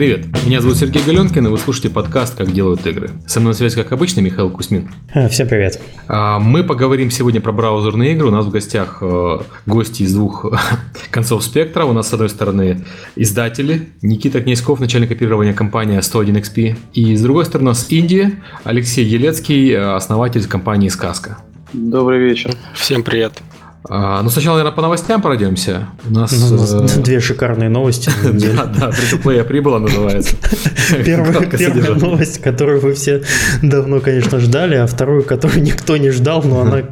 Привет, меня зовут Сергей Галенкин, и вы слушаете подкаст «Как делают игры». Со мной на связи, как обычно, Михаил Кузьмин. А, всем привет. А, мы поговорим сегодня про браузерные игры. У нас в гостях э, гости из двух концов спектра. У нас, с одной стороны, издатели. Никита Князьков, начальник копирования компании 101XP. И с другой стороны, с Индии Алексей Елецкий, э, основатель компании «Сказка». Добрый вечер. Всем привет. А, ну, сначала, наверное, по новостям пройдемся. У нас, ну, э... две шикарные новости. Да, да, фри прибыла называется. Первая, новость, которую вы все давно, конечно, ждали, а вторую, которую никто не ждал, но она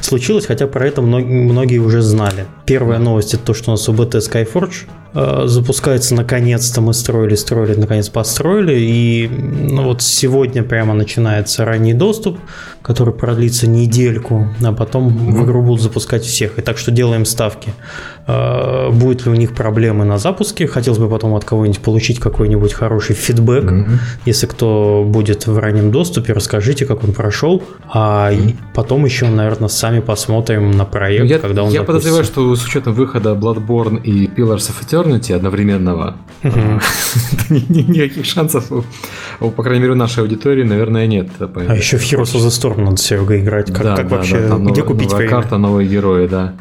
случилась, хотя про это многие уже знали. Первая новость это то, что у нас УБТ Skyforge запускается наконец-то. Мы строили, строили, наконец построили. И ну, вот сегодня прямо начинается ранний доступ, который продлится недельку, а потом в игру будут запускать всех. И так что делаем ставки. Э, будет ли у них проблемы на запуске? Хотелось бы потом от кого-нибудь получить какой-нибудь хороший фидбэк. Mm-hmm. Если кто будет в раннем доступе, расскажите, как он прошел. А mm-hmm. потом еще, наверное, сами посмотрим на проект, я, когда он Я запустится. подозреваю, что с учетом выхода Bloodborne и Pillars of Eternity одновременного, mm-hmm. никаких шансов, по крайней мере, у нашей аудитории, наверное, нет. А еще в Heroes of the Storm надо Серега играть. Как, да, как да, вообще, да, там где новая, купить новая время? карта, новые герои, да.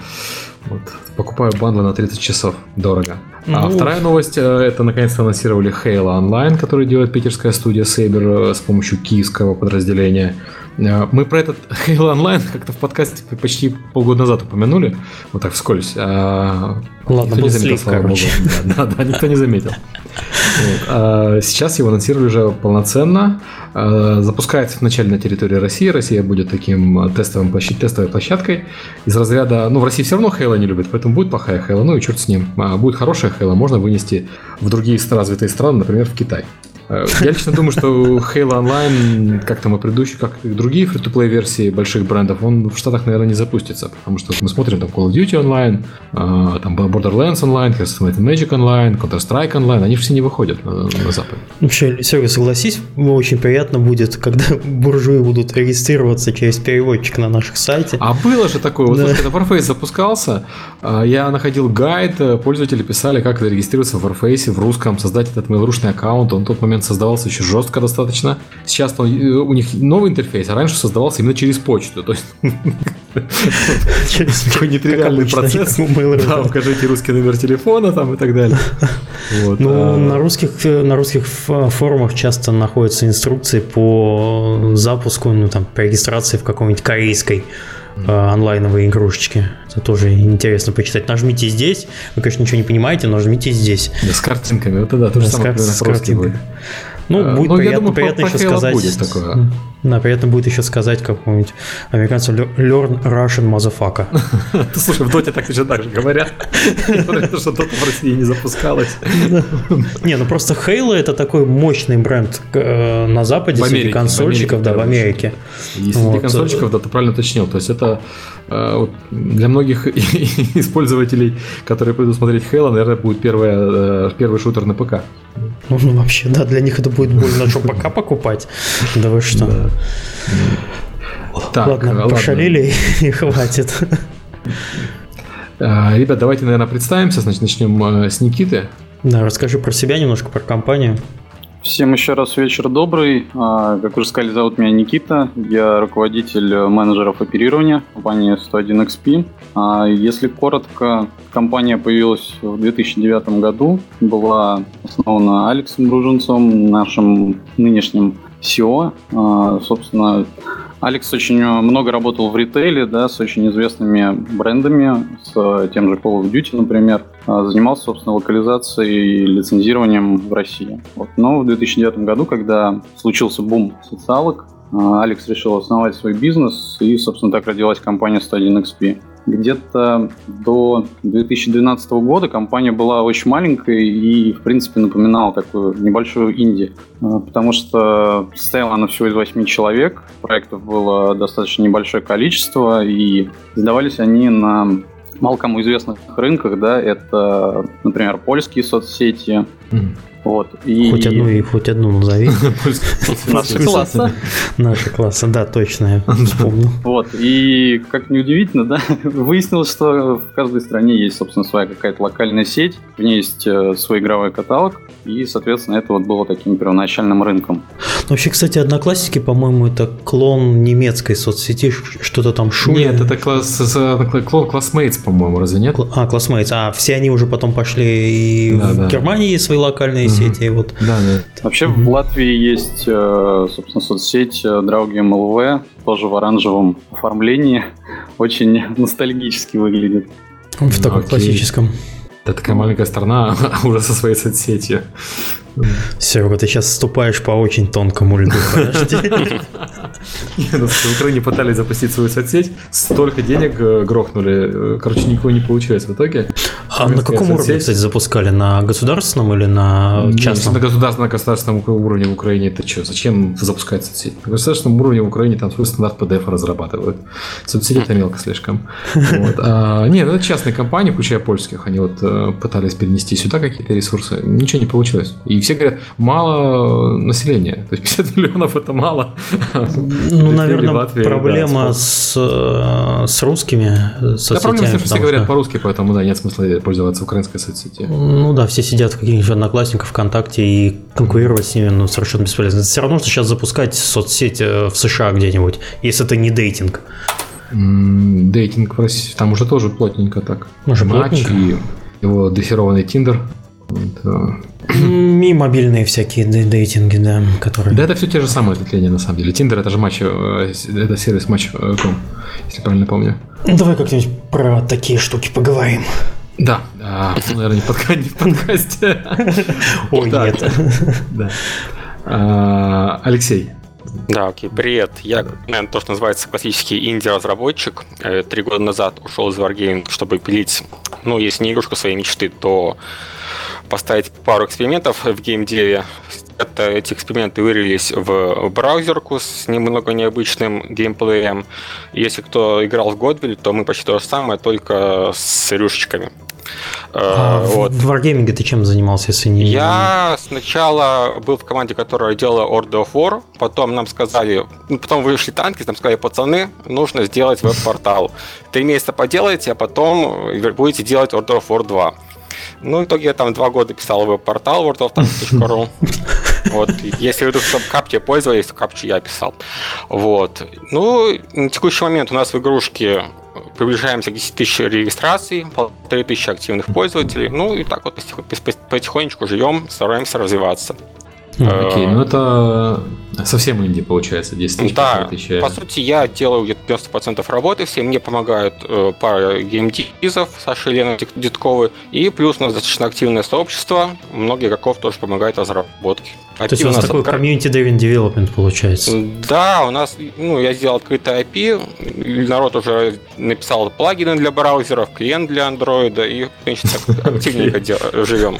Вот. Покупаю бандлы на 30 часов. Дорого. А ну, а вторая новость, э, это наконец-то анонсировали Halo Online, который делает питерская студия Saber э, с помощью киевского подразделения. Э, мы про этот Halo Online как-то в подкасте почти полгода назад упомянули, вот так вскользь. А Ладно, никто был не заметил, слив, короче. Да, да, да, никто не заметил. Вот. А сейчас его анонсировали уже полноценно. А, запускается вначале на территории России. Россия будет таким тестовым площадь, тестовой площадкой. Из разряда, ну, в России все равно Halo не любят, поэтому будет плохая Halo, ну и черт с ним. А будет хорошая Halo, можно вынести в другие развитые страны, например, в Китай. Э, я лично думаю, что Halo Online, как там и предыдущие, как и другие фри-то-плей версии больших брендов, он в Штатах, наверное, не запустится, потому что мы смотрим там Call of Duty Online, э, там Borderlands Online, Hearthstone Magic Online, Counter-Strike Online, они все не выходят на, на Запад. Вообще, Серега, согласись, очень приятно будет, когда буржуи будут регистрироваться через переводчик на наших сайте. А было же такое, вот да. когда Warface запускался, э, я находил гайд, пользователи писали, как зарегистрироваться в Warface в русском, создать этот mail.ru аккаунт, он в тот момент момент создавался еще жестко достаточно. Сейчас у них новый интерфейс, а раньше создавался именно через почту. То есть такой нетривиальный процесс. Да, укажите русский номер телефона там и так далее. Ну, а на русских на русских форумах часто находятся инструкции по запуску, ну там, по регистрации в какой-нибудь корейской Э, онлайновые игрушечки. Это тоже интересно почитать. Нажмите здесь. Вы, конечно, ничего не понимаете, но нажмите здесь. Да, с картинками. Вот это то же да, самое, с, кар- с будет. Ну, будет ну, приятно, думаю, приятно еще сказать. Будет такое. Да, приятно будет еще сказать какому-нибудь американцу learn Russian motherfucker. Слушай, в Доте так еще так же говорят. что Дота в России не запускалась. Не, ну просто Halo это такой мощный бренд э, на Западе среди консольщиков, да, в Америке. И среди консольщиков, да, ты правильно уточнил. То есть это э, для многих использователей, которые придут смотреть Halo, наверное, будет э, первый шутер на ПК. Ну, вообще, да, для них это будет больно, что пока покупать. Да вы что? Так, ладно, ладно, пошалили и хватит. А, ребят, давайте, наверное, представимся. Значит, начнем э, с Никиты. Да, расскажи про себя немножко, про компанию. Всем еще раз вечер добрый. А, как уже сказали, зовут меня Никита. Я руководитель менеджеров оперирования компании 101XP. А, если коротко, компания появилась в 2009 году. Была основана Алексом Бруженцом, нашим нынешним SEO. А, собственно, Алекс очень много работал в ритейле, да, с очень известными брендами, с тем же Call of Duty, например. А, занимался, собственно, локализацией и лицензированием в России. Вот. Но в 2009 году, когда случился бум социалок, а, Алекс решил основать свой бизнес, и, собственно, так родилась компания 101XP. Где-то до 2012 года компания была очень маленькой и, в принципе, напоминала такую небольшую инди, а, потому что состояла она всего из 8 человек, проектов было достаточно небольшое количество, и издавались они на мало кому известных рынках, да, это, например, польские соцсети, mm. Вот, и... Хоть одну и хоть одну назови. Наши класса. Наши класса, да, точно, я вспомнил. Вот, и как неудивительно, да, выяснилось, что в каждой стране есть, собственно, своя какая-то локальная сеть, в ней есть э, свой игровой каталог, и, соответственно, это вот было таким первоначальным рынком. Вообще, кстати, Одноклассники, по-моему, это клон немецкой соцсети, что-то там шули. Нет, это класс, клон Classmates, по-моему, разве нет? А, Classmates. А, все они уже потом пошли и да, в да. Германии есть свои локальные угу. сети. Вот. Да, да. Вообще угу. в Латвии есть, э, собственно, соцсеть Draugi MLV, тоже в оранжевом оформлении. Очень ностальгически выглядит. В таком Окей. классическом. Это такая маленькая страна, уже со своей соцсетью. Серега, ты сейчас ступаешь по очень тонкому льду, ну, В Украине пытались запустить свою соцсеть, столько денег э, грохнули, э, короче, никого не получилось в итоге. А на каком уровне, кстати, запускали? На государственном или на частном? На государственном, государственном уровне в Украине это что? Зачем запускать соцсеть? На государственном уровне в Украине там свой стандарт PDF разрабатывают. Соцсети это мелко слишком. А, нет, это частные компании, включая польских, они вот э, пытались перенести сюда какие-то ресурсы. Ничего не получилось. И все говорят, мало населения. То есть 50 миллионов это мало. Ну, наверное, Латвии, проблема да, с, э, с русскими соцсетями. Да, проблема, что все говорят по-русски, поэтому да, нет смысла пользоваться украинской соцсетью. Ну да, все сидят в каких-нибудь одноклассниках ВКонтакте и конкурировать с ними ну, совершенно бесполезно. Все равно, что сейчас запускать соцсеть э, в США где-нибудь, если это не дейтинг. Дейтинг в России, там уже тоже плотненько так. Уже Матч плотненько? и его дефированный Тиндер. И мобильные всякие дейтинги, да, которые... Да, это все те же самые ответвления, на самом деле. Тиндер это же матч, э, это сервис матч.ком, если правильно помню. Ну, давай как-нибудь про такие штуки поговорим. Да, а, наверное, не, подка... не в подкасте. О, нет. Да. А, Алексей, да, окей, привет. Я, наверное, то, что называется классический инди-разработчик. Э, три года назад ушел из Wargaming, чтобы пилить, ну, если не игрушку своей мечты, то поставить пару экспериментов в геймдеве. Это, эти эксперименты вырылись в браузерку с немного необычным геймплеем. Если кто играл в Godville, то мы почти то же самое, только с рюшечками. А, вот. В Wargaming ты чем занимался, если не... Я сначала был в команде, которая делала Order of War, потом нам сказали, ну, потом вышли танки, нам сказали, пацаны, нужно сделать веб-портал. Три месяца поделайте, а потом будете делать Order of War 2. Ну, в итоге я там два года писал веб-портал worldoftanks.ru. Вот, если вы чтобы капчи пользовались, то капчи я писал. Вот. Ну, на текущий момент у нас в игрушке приближаемся к 10 тысяч регистраций, полторы тысячи активных пользователей. Ну и так вот потихонечку живем, стараемся развиваться. Окей, ну это совсем инди получается, 10 тысяч. Да, по сути я делаю где-то 90% работы, все мне помогают э, пара геймдизов, Саша и Лена Дедковы, и плюс у нас достаточно активное сообщество, многие игроков тоже помогают в разработке. То есть у нас такой откр... community-driven development получается? Да, у нас, ну, я сделал открытый IP, народ уже написал плагины для браузеров, клиент для андроида, и, значит, активненько живем.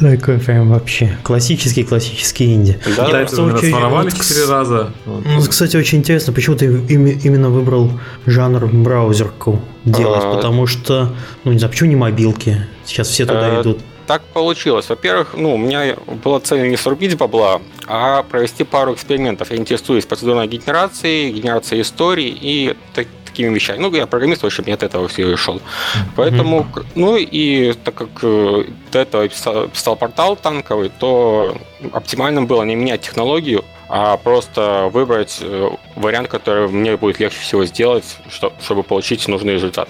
Такой прям вообще классический классический инди. Да, да это очень... своровали четыре раза. Ну, кстати, очень интересно, почему ты именно выбрал жанр браузерку делать, а. потому что, ну не знаю, почему не мобилки? Сейчас все туда э, идут. Так получилось. Во-первых, ну, у меня была цель не срубить бабла, а провести пару экспериментов. Я интересуюсь процедурной генерацией, генерацией истории и такими вещами. Ну, я программист, в общем, я от этого все и шел. Поэтому, mm-hmm. ну и так как э, до этого писал, писал портал танковый, то оптимальным было не менять технологию, а просто выбрать э, вариант, который мне будет легче всего сделать, чтобы получить нужный результат.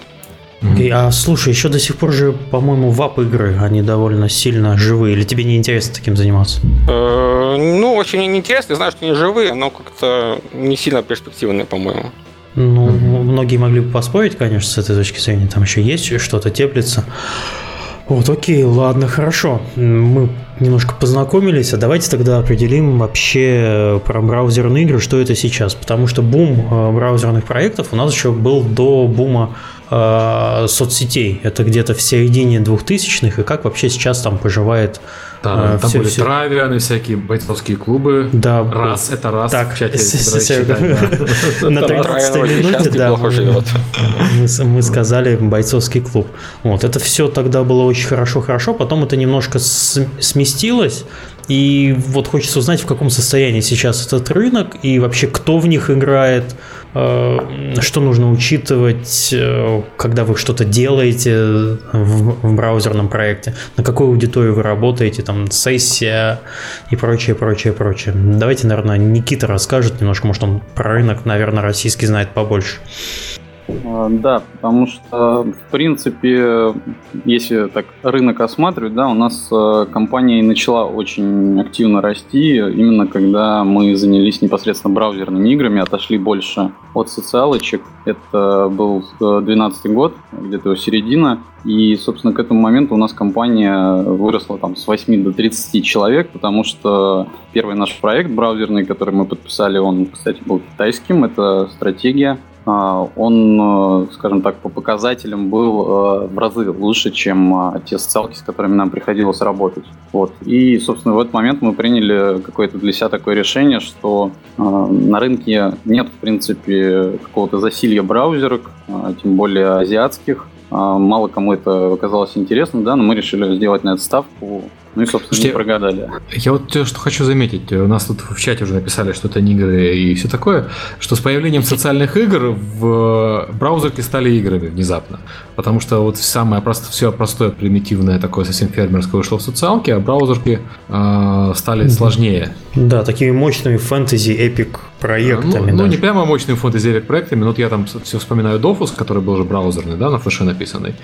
Okay, а слушай, еще до сих пор же, по-моему, вап игры, они довольно сильно живые. Или тебе не интересно таким заниматься? Э, ну, очень не интересно. Я знаю, что они живые, но как-то не сильно перспективные, по-моему. Ну, многие могли бы поспорить, конечно, с этой точки зрения. Там еще есть что-то теплится. Вот, окей, ладно, хорошо. Мы немножко познакомились, а давайте тогда определим вообще про браузерные игры, что это сейчас. Потому что бум э, браузерных проектов у нас еще был до бума э, соцсетей. Это где-то в середине 2000-х. И как вообще сейчас там поживает да, а, там все, были все. травианы, всякие бойцовские клубы. Да. Раз, это раз так, в чате. На 13 минуте, да, мы сказали бойцовский клуб. Вот, это все тогда было очень хорошо-хорошо, потом это немножко сместилось, И вот хочется узнать, в каком состоянии сейчас этот рынок и вообще кто в них играет, э, что нужно учитывать, э, когда вы что-то делаете в, в браузерном проекте, на какую аудиторию вы работаете, там сессия и прочее, прочее, прочее. Давайте, наверное, Никита расскажет немножко, может он про рынок, наверное, российский знает побольше. А, да, потому что, в принципе, если так рынок осматривать, да, у нас э, компания начала очень активно расти, именно когда мы занялись непосредственно браузерными играми, отошли больше от социалочек. Это был 2012 год, где-то середина, и, собственно, к этому моменту у нас компания выросла там с 8 до 30 человек, потому что первый наш проект браузерный, который мы подписали, он, кстати, был китайским, это стратегия а, он, э, скажем так, по показателям был э, в разы лучше, чем а, те социалки, с которыми нам приходилось работать. Вот. И, собственно, в этот момент мы приняли какое-то для себя такое решение, что э, на рынке нет, в принципе, какого-то засилья браузерок, тем более азиатских. Мало кому это оказалось интересно, да, но мы решили сделать на это ставку ну и, собственно, Слушайте, не прогадали. Я вот что хочу заметить. У нас тут в чате уже написали, что это не игры и все такое, что с появлением социальных игр в браузерке стали играми внезапно. Потому что вот самое простое, все простое, примитивное, такое совсем фермерское вышло в социалке, а браузерки э, стали сложнее. Да, такими мощными фэнтези, эпик проектами. Ну, ну, не прямо мощными фэнтези эпик проектами, но вот я там все вспоминаю Dofus, который был уже браузерный, да, на флеше написанный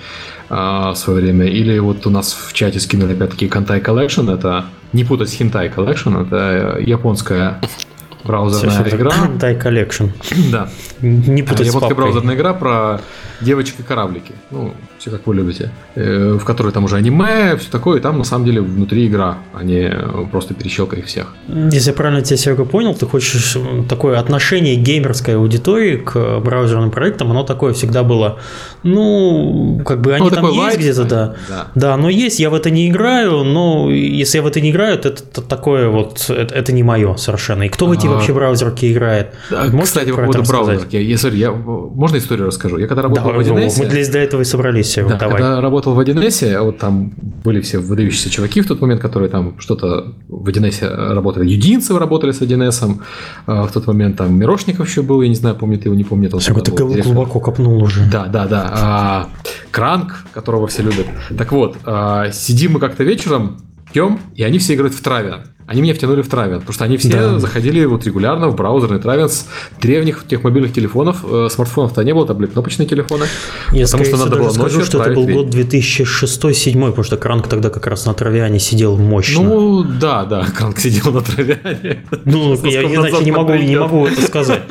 э, в свое время. Или вот у нас в чате скинули опять-таки Kantai Collection, это не путать с Hentai Collection, это японская браузерная игра. Hentai Collection. Да. Не путать Японская браузерная игра про девочек и кораблики. Ну, все как вы любите. Э, в которой там уже аниме, все такое, и там на самом деле внутри игра, а не просто перещелка их всех. Если я правильно тебя, Серега, понял, ты хочешь такое отношение геймерской аудитории к браузерным проектам, оно такое всегда было, ну, как бы они ну, там есть лайк, где-то, да. да. Да, но есть, я в это не играю, но если я в это не играю, то это такое вот, это, это не мое совершенно. И кто в эти а, вообще браузерки играет? Да, кстати, по поводу браузерки, я, я, можно историю расскажу? Я когда работал да, в 1С... Мы для, для этого и собрались. Да, давай. когда работал в 1С, вот там были все выдающиеся чуваки в тот момент, которые там что-то в 1С работали. Юдинцев работали с 1С, а, в тот момент там Мирошников еще был, я не знаю, помнит его, не помнит. Он ты глубоко копнул уже. Да, да, да. А, Кранк, которого все любят. Так вот, а, сидим мы как-то вечером, пьем, и они все играют в траве они меня втянули в Травен, потому что они все да. заходили вот регулярно в браузерный Травен с древних тех мобильных телефонов, э, смартфонов-то не было, там были кнопочные телефоны. Я потому что надо было скажу, что это был год 2006-2007, потому что Кранк тогда как раз на Травиане сидел мощно. Ну, да, да, Кранк сидел на Травиане. Ну, я иначе не могу, не могу это сказать.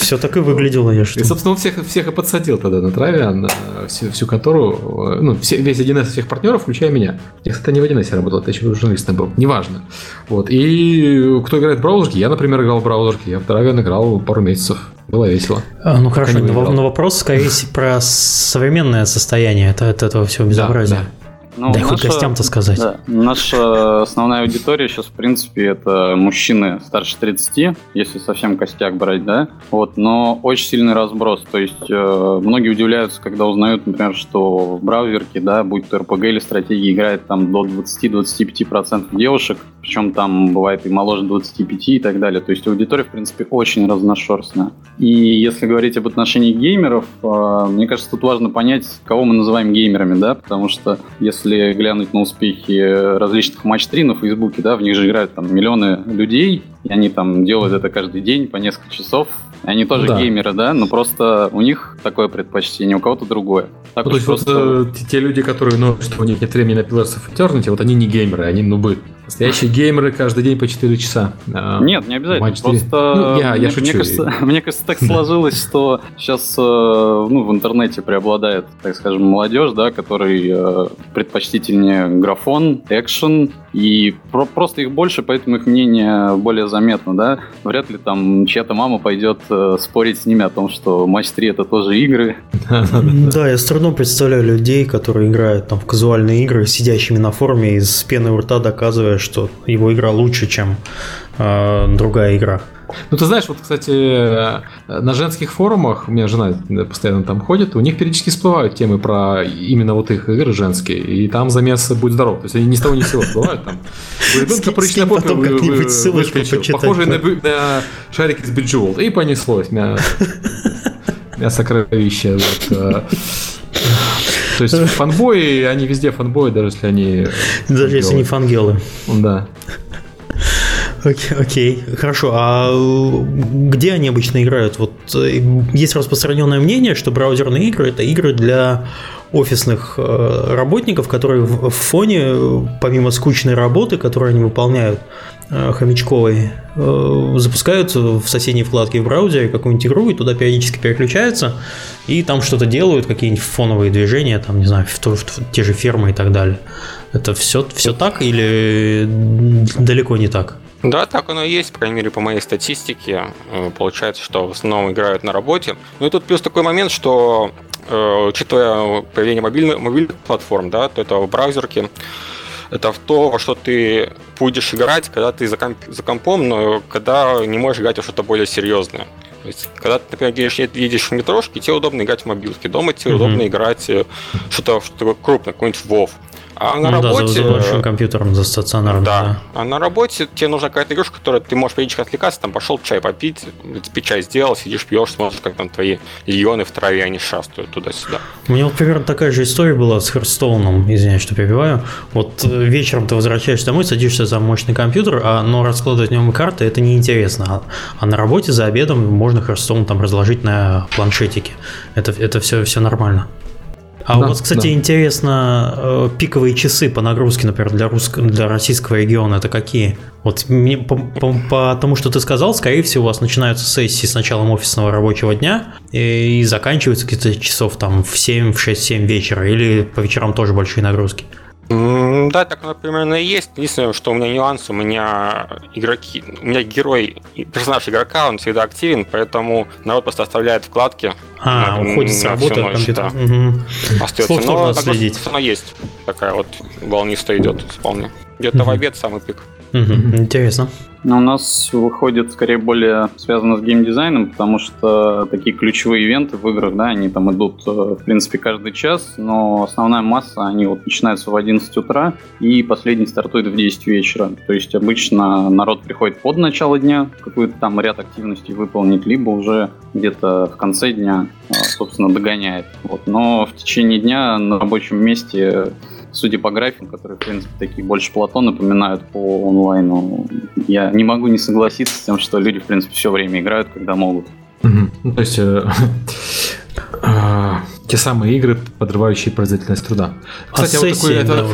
Все так и выглядело, я что. И, собственно, он всех, всех и подсадил тогда на траве, на всю, всю которую, ну, все, весь 1С всех партнеров, включая меня. Я, кстати, не в 1С работал, я еще журналистом был, неважно. Вот. И кто играет в браузерки, я, например, играл в браузерки, я в траве играл пару месяцев. Было весело. А, ну хорошо, но, но вопрос скорее про современное состояние это, от этого всего безобразия. Да, да. Ну, Дай наша, хоть гостям-то сказать. Да, наша основная аудитория сейчас, в принципе, это мужчины старше 30, если совсем костяк брать, да. Вот, но очень сильный разброс. То есть э, многие удивляются, когда узнают, например, что в браузерке, да, будь то RPG или стратегии, играет там до 20-25% девушек, причем там бывает и моложе 25 и так далее. То есть аудитория, в принципе, очень разношерстная. И если говорить об отношении геймеров, э, мне кажется, тут важно понять, кого мы называем геймерами, да, потому что если если глянуть на успехи различных матч-3 на Фейсбуке, да, в них же играют там миллионы людей, и они там делают это каждый день по несколько часов. Они тоже да. геймеры, да, но просто у них такое предпочтение, у кого-то другое. Так ну, то есть просто... вот э, те люди, которые, ну, что у них нет времени на Pillars of Eternity, вот они не геймеры, они нубы. Настоящие геймеры каждый день по 4 часа. А, Нет, не обязательно. Просто ну, я, я мне, шучу. Мне кажется, мне кажется, так сложилось, что сейчас э, ну, в интернете преобладает, так скажем, молодежь, да, который э, предпочтительнее графон, экшен, и про просто их больше, поэтому их мнение более заметно, да. Вряд ли там чья-то мама пойдет э, спорить с ними о том, что матч 3 это тоже игры. Да, я с трудом представляю людей, которые играют там в казуальные игры, сидящими на форуме и с пеной у рта доказывая, что его игра лучше, чем э, другая игра. Ну, ты знаешь, вот, кстати, на женских форумах, у меня жена постоянно там ходит, у них периодически всплывают темы про именно вот их игры женские, и там замес будет здоров. То есть они ни с того ни с сего всплывают там. У ребенка прыщ на попе выскочил, похожий на, на шарик из Беджеволт, и понеслось. Мясо кровища. Вот, э. то есть фанбои, они везде фанбои, даже если они... Даже если не фангелы. Да. Окей, окей, хорошо. А где они обычно играют? Вот э, есть распространенное мнение, что браузерные игры это игры для офисных э, работников, которые в фоне, помимо скучной работы, которую они выполняют э, хомячковой, запускают в соседней вкладке в браузере какую-нибудь игру и туда периодически переключаются и там что-то делают, какие-нибудь фоновые движения, там, не знаю, в, в, в те же фермы и так далее. Это все, все так или далеко не так? Да, так оно и есть, по крайней мере, по моей статистике. Э, получается, что в основном играют на работе. Ну и тут плюс такой момент, что э, учитывая появление мобильных, мобильных платформ, да, то это в браузерке, это в то, во что ты будешь играть, когда ты за, комп, за компом, но когда не можешь играть во что-то более серьезное. То есть, когда ты, например, едешь, едешь в метрошке, тебе удобно играть в мобилке. Дома тебе mm-hmm. удобно играть э, что-то, что-то крупное, какой-нибудь WoW. А на ну, работе... Да, за, за большим компьютером, за стационаром. Да. да. А на работе тебе нужна какая-то игрушка, которая ты можешь периодически отвлекаться, там пошел чай попить, тебе чай сделал, сидишь, пьешь, смотришь, как там твои легионы в траве, они шастают туда-сюда. У меня вот примерно такая же история была с Херстоуном, извиняюсь, что перебиваю. Вот э, вечером ты возвращаешься домой, садишься за мощный компьютер, а, но раскладывать в нем карты это неинтересно. А, а на работе за обедом можно Херстоун там разложить на планшетике. Это, это все, все нормально. А да, у вас, кстати, да. интересно, э, пиковые часы по нагрузке, например, для, русско- для российского региона, это какие? Вот мне, по, по, по тому, что ты сказал, скорее всего, у вас начинаются сессии с началом офисного рабочего дня и, и заканчиваются какие-то часов там в 7, в 6-7 вечера, или по вечерам тоже большие нагрузки? Да, так оно примерно и есть. Единственное, что у меня нюанс, у меня игроки, у меня герой, персонаж игрока, он всегда активен, поэтому народ просто оставляет вкладки. А, на, уходит с работы компьютер. Да. Угу. Остается. Но следить. все равно есть такая вот волнистая идет вполне. Где-то в обед самый пик. Интересно. Но у нас выходит скорее более связано с геймдизайном, потому что такие ключевые ивенты в играх, да, они там идут, э, в принципе, каждый час, но основная масса, они вот начинаются в 11 утра, и последний стартует в 10 вечера. То есть обычно народ приходит под начало дня, какой-то там ряд активностей выполнить, либо уже где-то в конце дня, э, собственно, догоняет. Вот. Но в течение дня на рабочем месте судя по графику, которые, в принципе, такие больше плато напоминают по онлайну, я не могу не согласиться с тем, что люди, в принципе, все время играют, когда могут. Угу. Ну, то есть э, э, те самые игры, подрывающие производительность труда. Кстати, а вот такой это,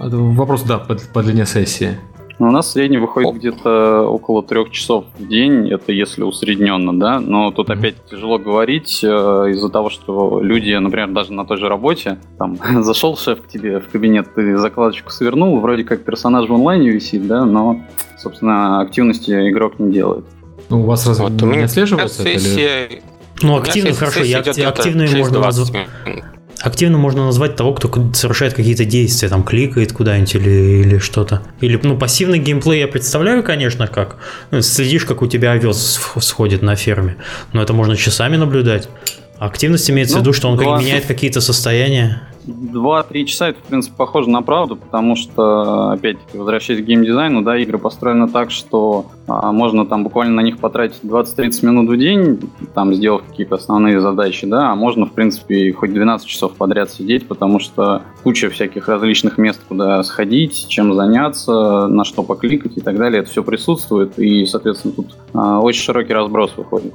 вопрос, да, по, по длине сессии. Ну, у нас в среднем выходит где-то около трех часов в день, это если усредненно, да, но тут опять тяжело говорить э, из-за того, что люди, например, даже на той же работе, там, зашел шеф к тебе в кабинет, ты закладочку свернул, вроде как персонаж в онлайне висит, да, но, собственно, активности игрок не делает. Ну, у вас разве вот, не отслеживается? Сессия... Или... Ну, активно, хорошо, я, активную можно назвать. Активно можно назвать того, кто совершает какие-то действия, там кликает куда-нибудь или, или что-то. Или, ну, пассивный геймплей я представляю, конечно, как. Ну, следишь, как у тебя овес сходит на ферме. Но это можно часами наблюдать. Активность имеется ну, в виду, что он 20... меняет какие-то состояния. 2-3 часа это, в принципе, похоже на правду, потому что, опять-таки, возвращаясь к геймдизайну, да, игры построены так, что а, можно там буквально на них потратить 20-30 минут в день, там, сделав какие-то основные задачи, да, а можно, в принципе, хоть 12 часов подряд сидеть, потому что куча всяких различных мест, куда сходить, чем заняться, на что покликать и так далее, это все присутствует, и, соответственно, тут а, очень широкий разброс выходит.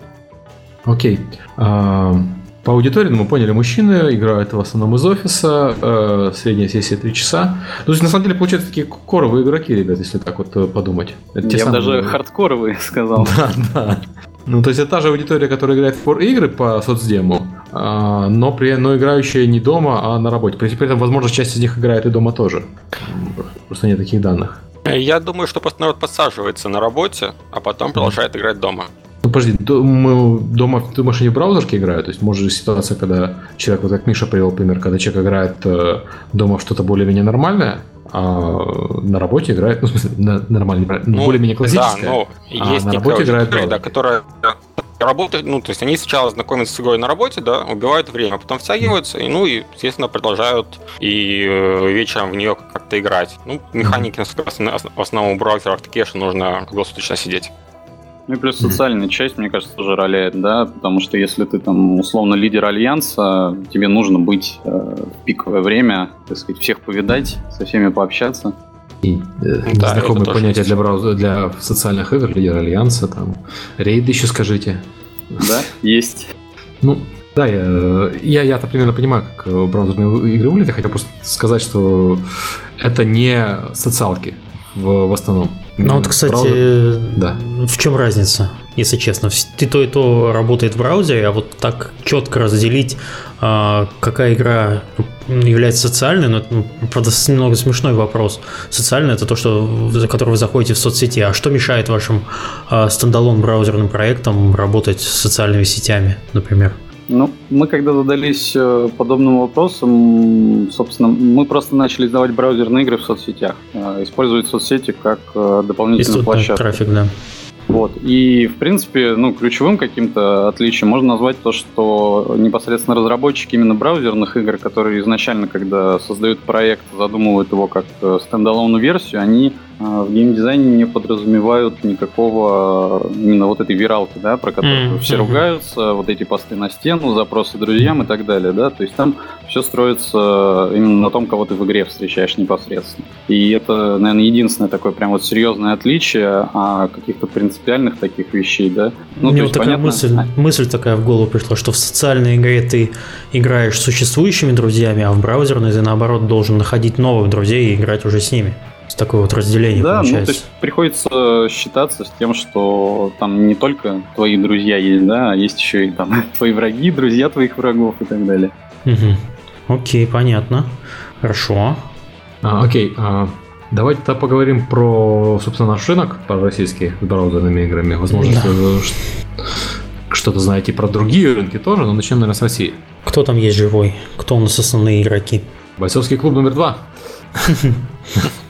Окей. Okay. Uh... По аудитории, ну, мы поняли, мужчины играют в основном из офиса, э, средняя сессия 3 часа. Ну, то есть, на самом деле, получаются такие коровые игроки, ребят, если так вот э, подумать. Это Я бы даже хардкоровые сказал. Да, да. Ну, то есть, это та же аудитория, которая играет в игры по соцдему, а, но, при, но играющая не дома, а на работе. При, при этом, возможно, часть из них играет и дома тоже. Просто нет таких данных. Я думаю, что просто народ подсаживается на работе, а потом продолжает играть дома. Ну, подожди, мы дома, думаешь, они в браузерке играют? То есть, может ситуация, когда человек, вот как Миша привел пример, когда человек играет э, дома что-то более-менее нормальное, а на работе играет, ну, в смысле, на, нормально, ну, более-менее классическая. Да, но а есть на работе играет игры, да, которая работают, ну, то есть они сначала знакомятся с игрой на работе, да, убивают время, а потом втягиваются, и, ну, и, естественно, продолжают и э, вечером в нее как-то играть. Ну, механики в основном в браузерах такие, что нужно круглосуточно сидеть. Ну и плюс социальная часть, мне кажется, тоже роляет, да, потому что если ты там условно лидер альянса, тебе нужно быть э, в пиковое время, так сказать, всех повидать, со всеми пообщаться. И э, да, знакомые понятия для браузера, для социальных игр, лидер альянса, там, рейд еще скажите. Да, есть. Ну, да, я, я, я-то примерно понимаю, как браузерные игры выглядят. Я хотел просто сказать, что это не социалки в, в основном. Ну вот, кстати, Браузер... да. в чем разница, если честно? Ты то и то работает в браузере, а вот так четко разделить, а, какая игра является социальной, но это, ну, правда, немного смешной вопрос. Социальное это то, что, за которое вы заходите в соцсети. А что мешает вашим а, стендалон браузерным проектам работать с социальными сетями, например? Ну, мы когда задались э, подобным вопросом, собственно, мы просто начали издавать браузерные игры в соцсетях, э, использовать соцсети как э, дополнительную площадку. трафик, да. Вот. И, в принципе, ну, ключевым каким-то отличием можно назвать то, что непосредственно разработчики именно браузерных игр, которые изначально, когда создают проект, задумывают его как стендалону версию, они в геймдизайне не подразумевают никакого именно вот этой виралки, да, про которую mm-hmm. все ругаются, вот эти посты на стену, запросы друзьям и так далее, да, то есть там все строится именно на том, кого ты в игре встречаешь непосредственно. И это, наверное, единственное такое прям вот серьезное отличие а каких-то принципиальных таких вещей, да. Ну, Мне вот такая понятно... мысль, мысль такая в голову пришла, что в социальной игре ты играешь с существующими друзьями, а в браузерной ты наоборот должен находить новых друзей и играть уже с ними такое вот разделение да, получается. Ну, то есть приходится считаться с тем, что там не только твои друзья есть, да, а есть еще и там твои враги, друзья твоих врагов и так далее. Угу. Окей, понятно. Хорошо. А, окей, а, давайте тогда поговорим про, собственно, наш рынок, про российский с браузерными играми. Возможно, да. что-то знаете про другие рынки тоже, но начнем, наверное, с России. Кто там есть живой? Кто у нас основные игроки? Бойцовский клуб номер два.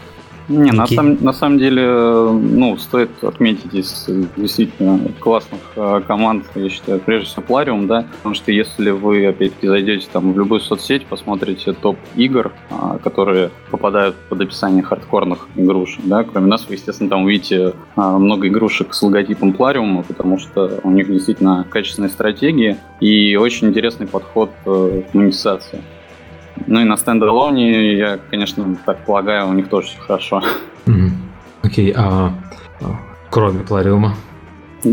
Не, на, сам, на самом деле, ну, стоит отметить из действительно классных э, команд, я считаю, прежде всего Plarium, да, потому что если вы, опять-таки, зайдете там в любую соцсеть, посмотрите топ игр, э, которые попадают под описание хардкорных игрушек, да, кроме нас, вы, естественно, там увидите э, много игрушек с логотипом Plarium, потому что у них действительно качественные стратегии и очень интересный подход э, к монетизации. Ну и на стендалоне, я, конечно, так полагаю, у них тоже все хорошо. Окей, okay, а кроме Плариума?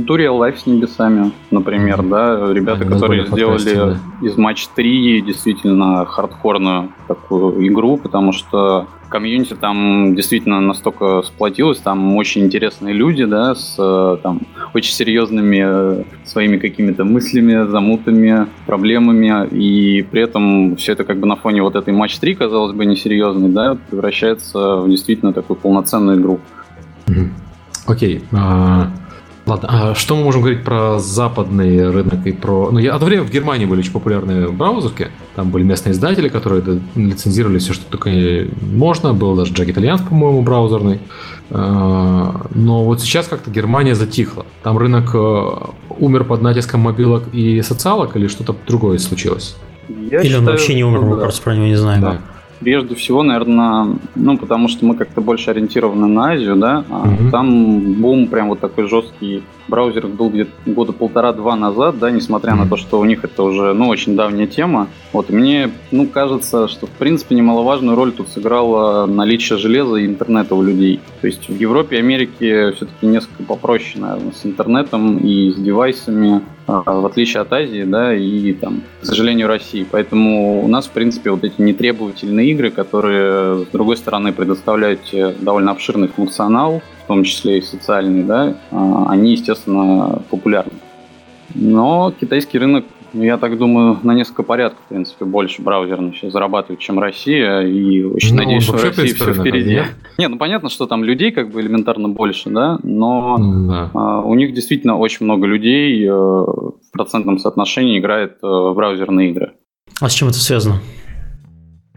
Туриал Life с небесами, например, mm-hmm. да, ребята, Они которые сделали да. из матч 3 действительно хардкорную такую игру, потому что комьюнити там действительно настолько сплотилось, там очень интересные люди, да, с там очень серьезными э, своими какими-то мыслями, замутами, проблемами, и при этом все это как бы на фоне вот этой матч 3, казалось бы, несерьезной, да, превращается в действительно такую полноценную игру. Окей. Okay. Uh... Ладно, а что мы можем говорить про западный рынок и про... Ну, я одно время в Германии были очень популярные браузерки. Там были местные издатели, которые лицензировали все, что только можно. Был даже Jack Italians, по-моему, браузерный. А, но вот сейчас как-то Германия затихла. Там рынок э, умер под натиском мобилок и социалок или что-то другое случилось? Я или считаю, он вообще не умер, мы да. просто про него не знаем. Да. Прежде всего, наверное, ну, потому что мы как-то больше ориентированы на Азию, да, а угу. там бум прям вот такой жесткий браузер был где-то года полтора-два назад, да, несмотря на то, что у них это уже, ну, очень давняя тема. Вот, мне, ну, кажется, что, в принципе, немаловажную роль тут сыграло наличие железа и интернета у людей. То есть в Европе и Америке все-таки несколько попроще, наверное, с интернетом и с девайсами, а, в отличие от Азии, да, и там, к сожалению, России. Поэтому у нас, в принципе, вот эти нетребовательные игры, которые, с другой стороны, предоставляют довольно обширный функционал, в том числе и социальный, да, а, они, естественно, популярны. Но китайский рынок, я так думаю, на несколько порядков, в принципе, больше браузерно сейчас зарабатывает, чем Россия, и очень ну, надеюсь, что Россия все впереди. Нет? Не, ну понятно, что там людей как бы элементарно больше, да, но да. А, у них действительно очень много людей э, в процентном соотношении играет э, в браузерные игры. А с чем это связано?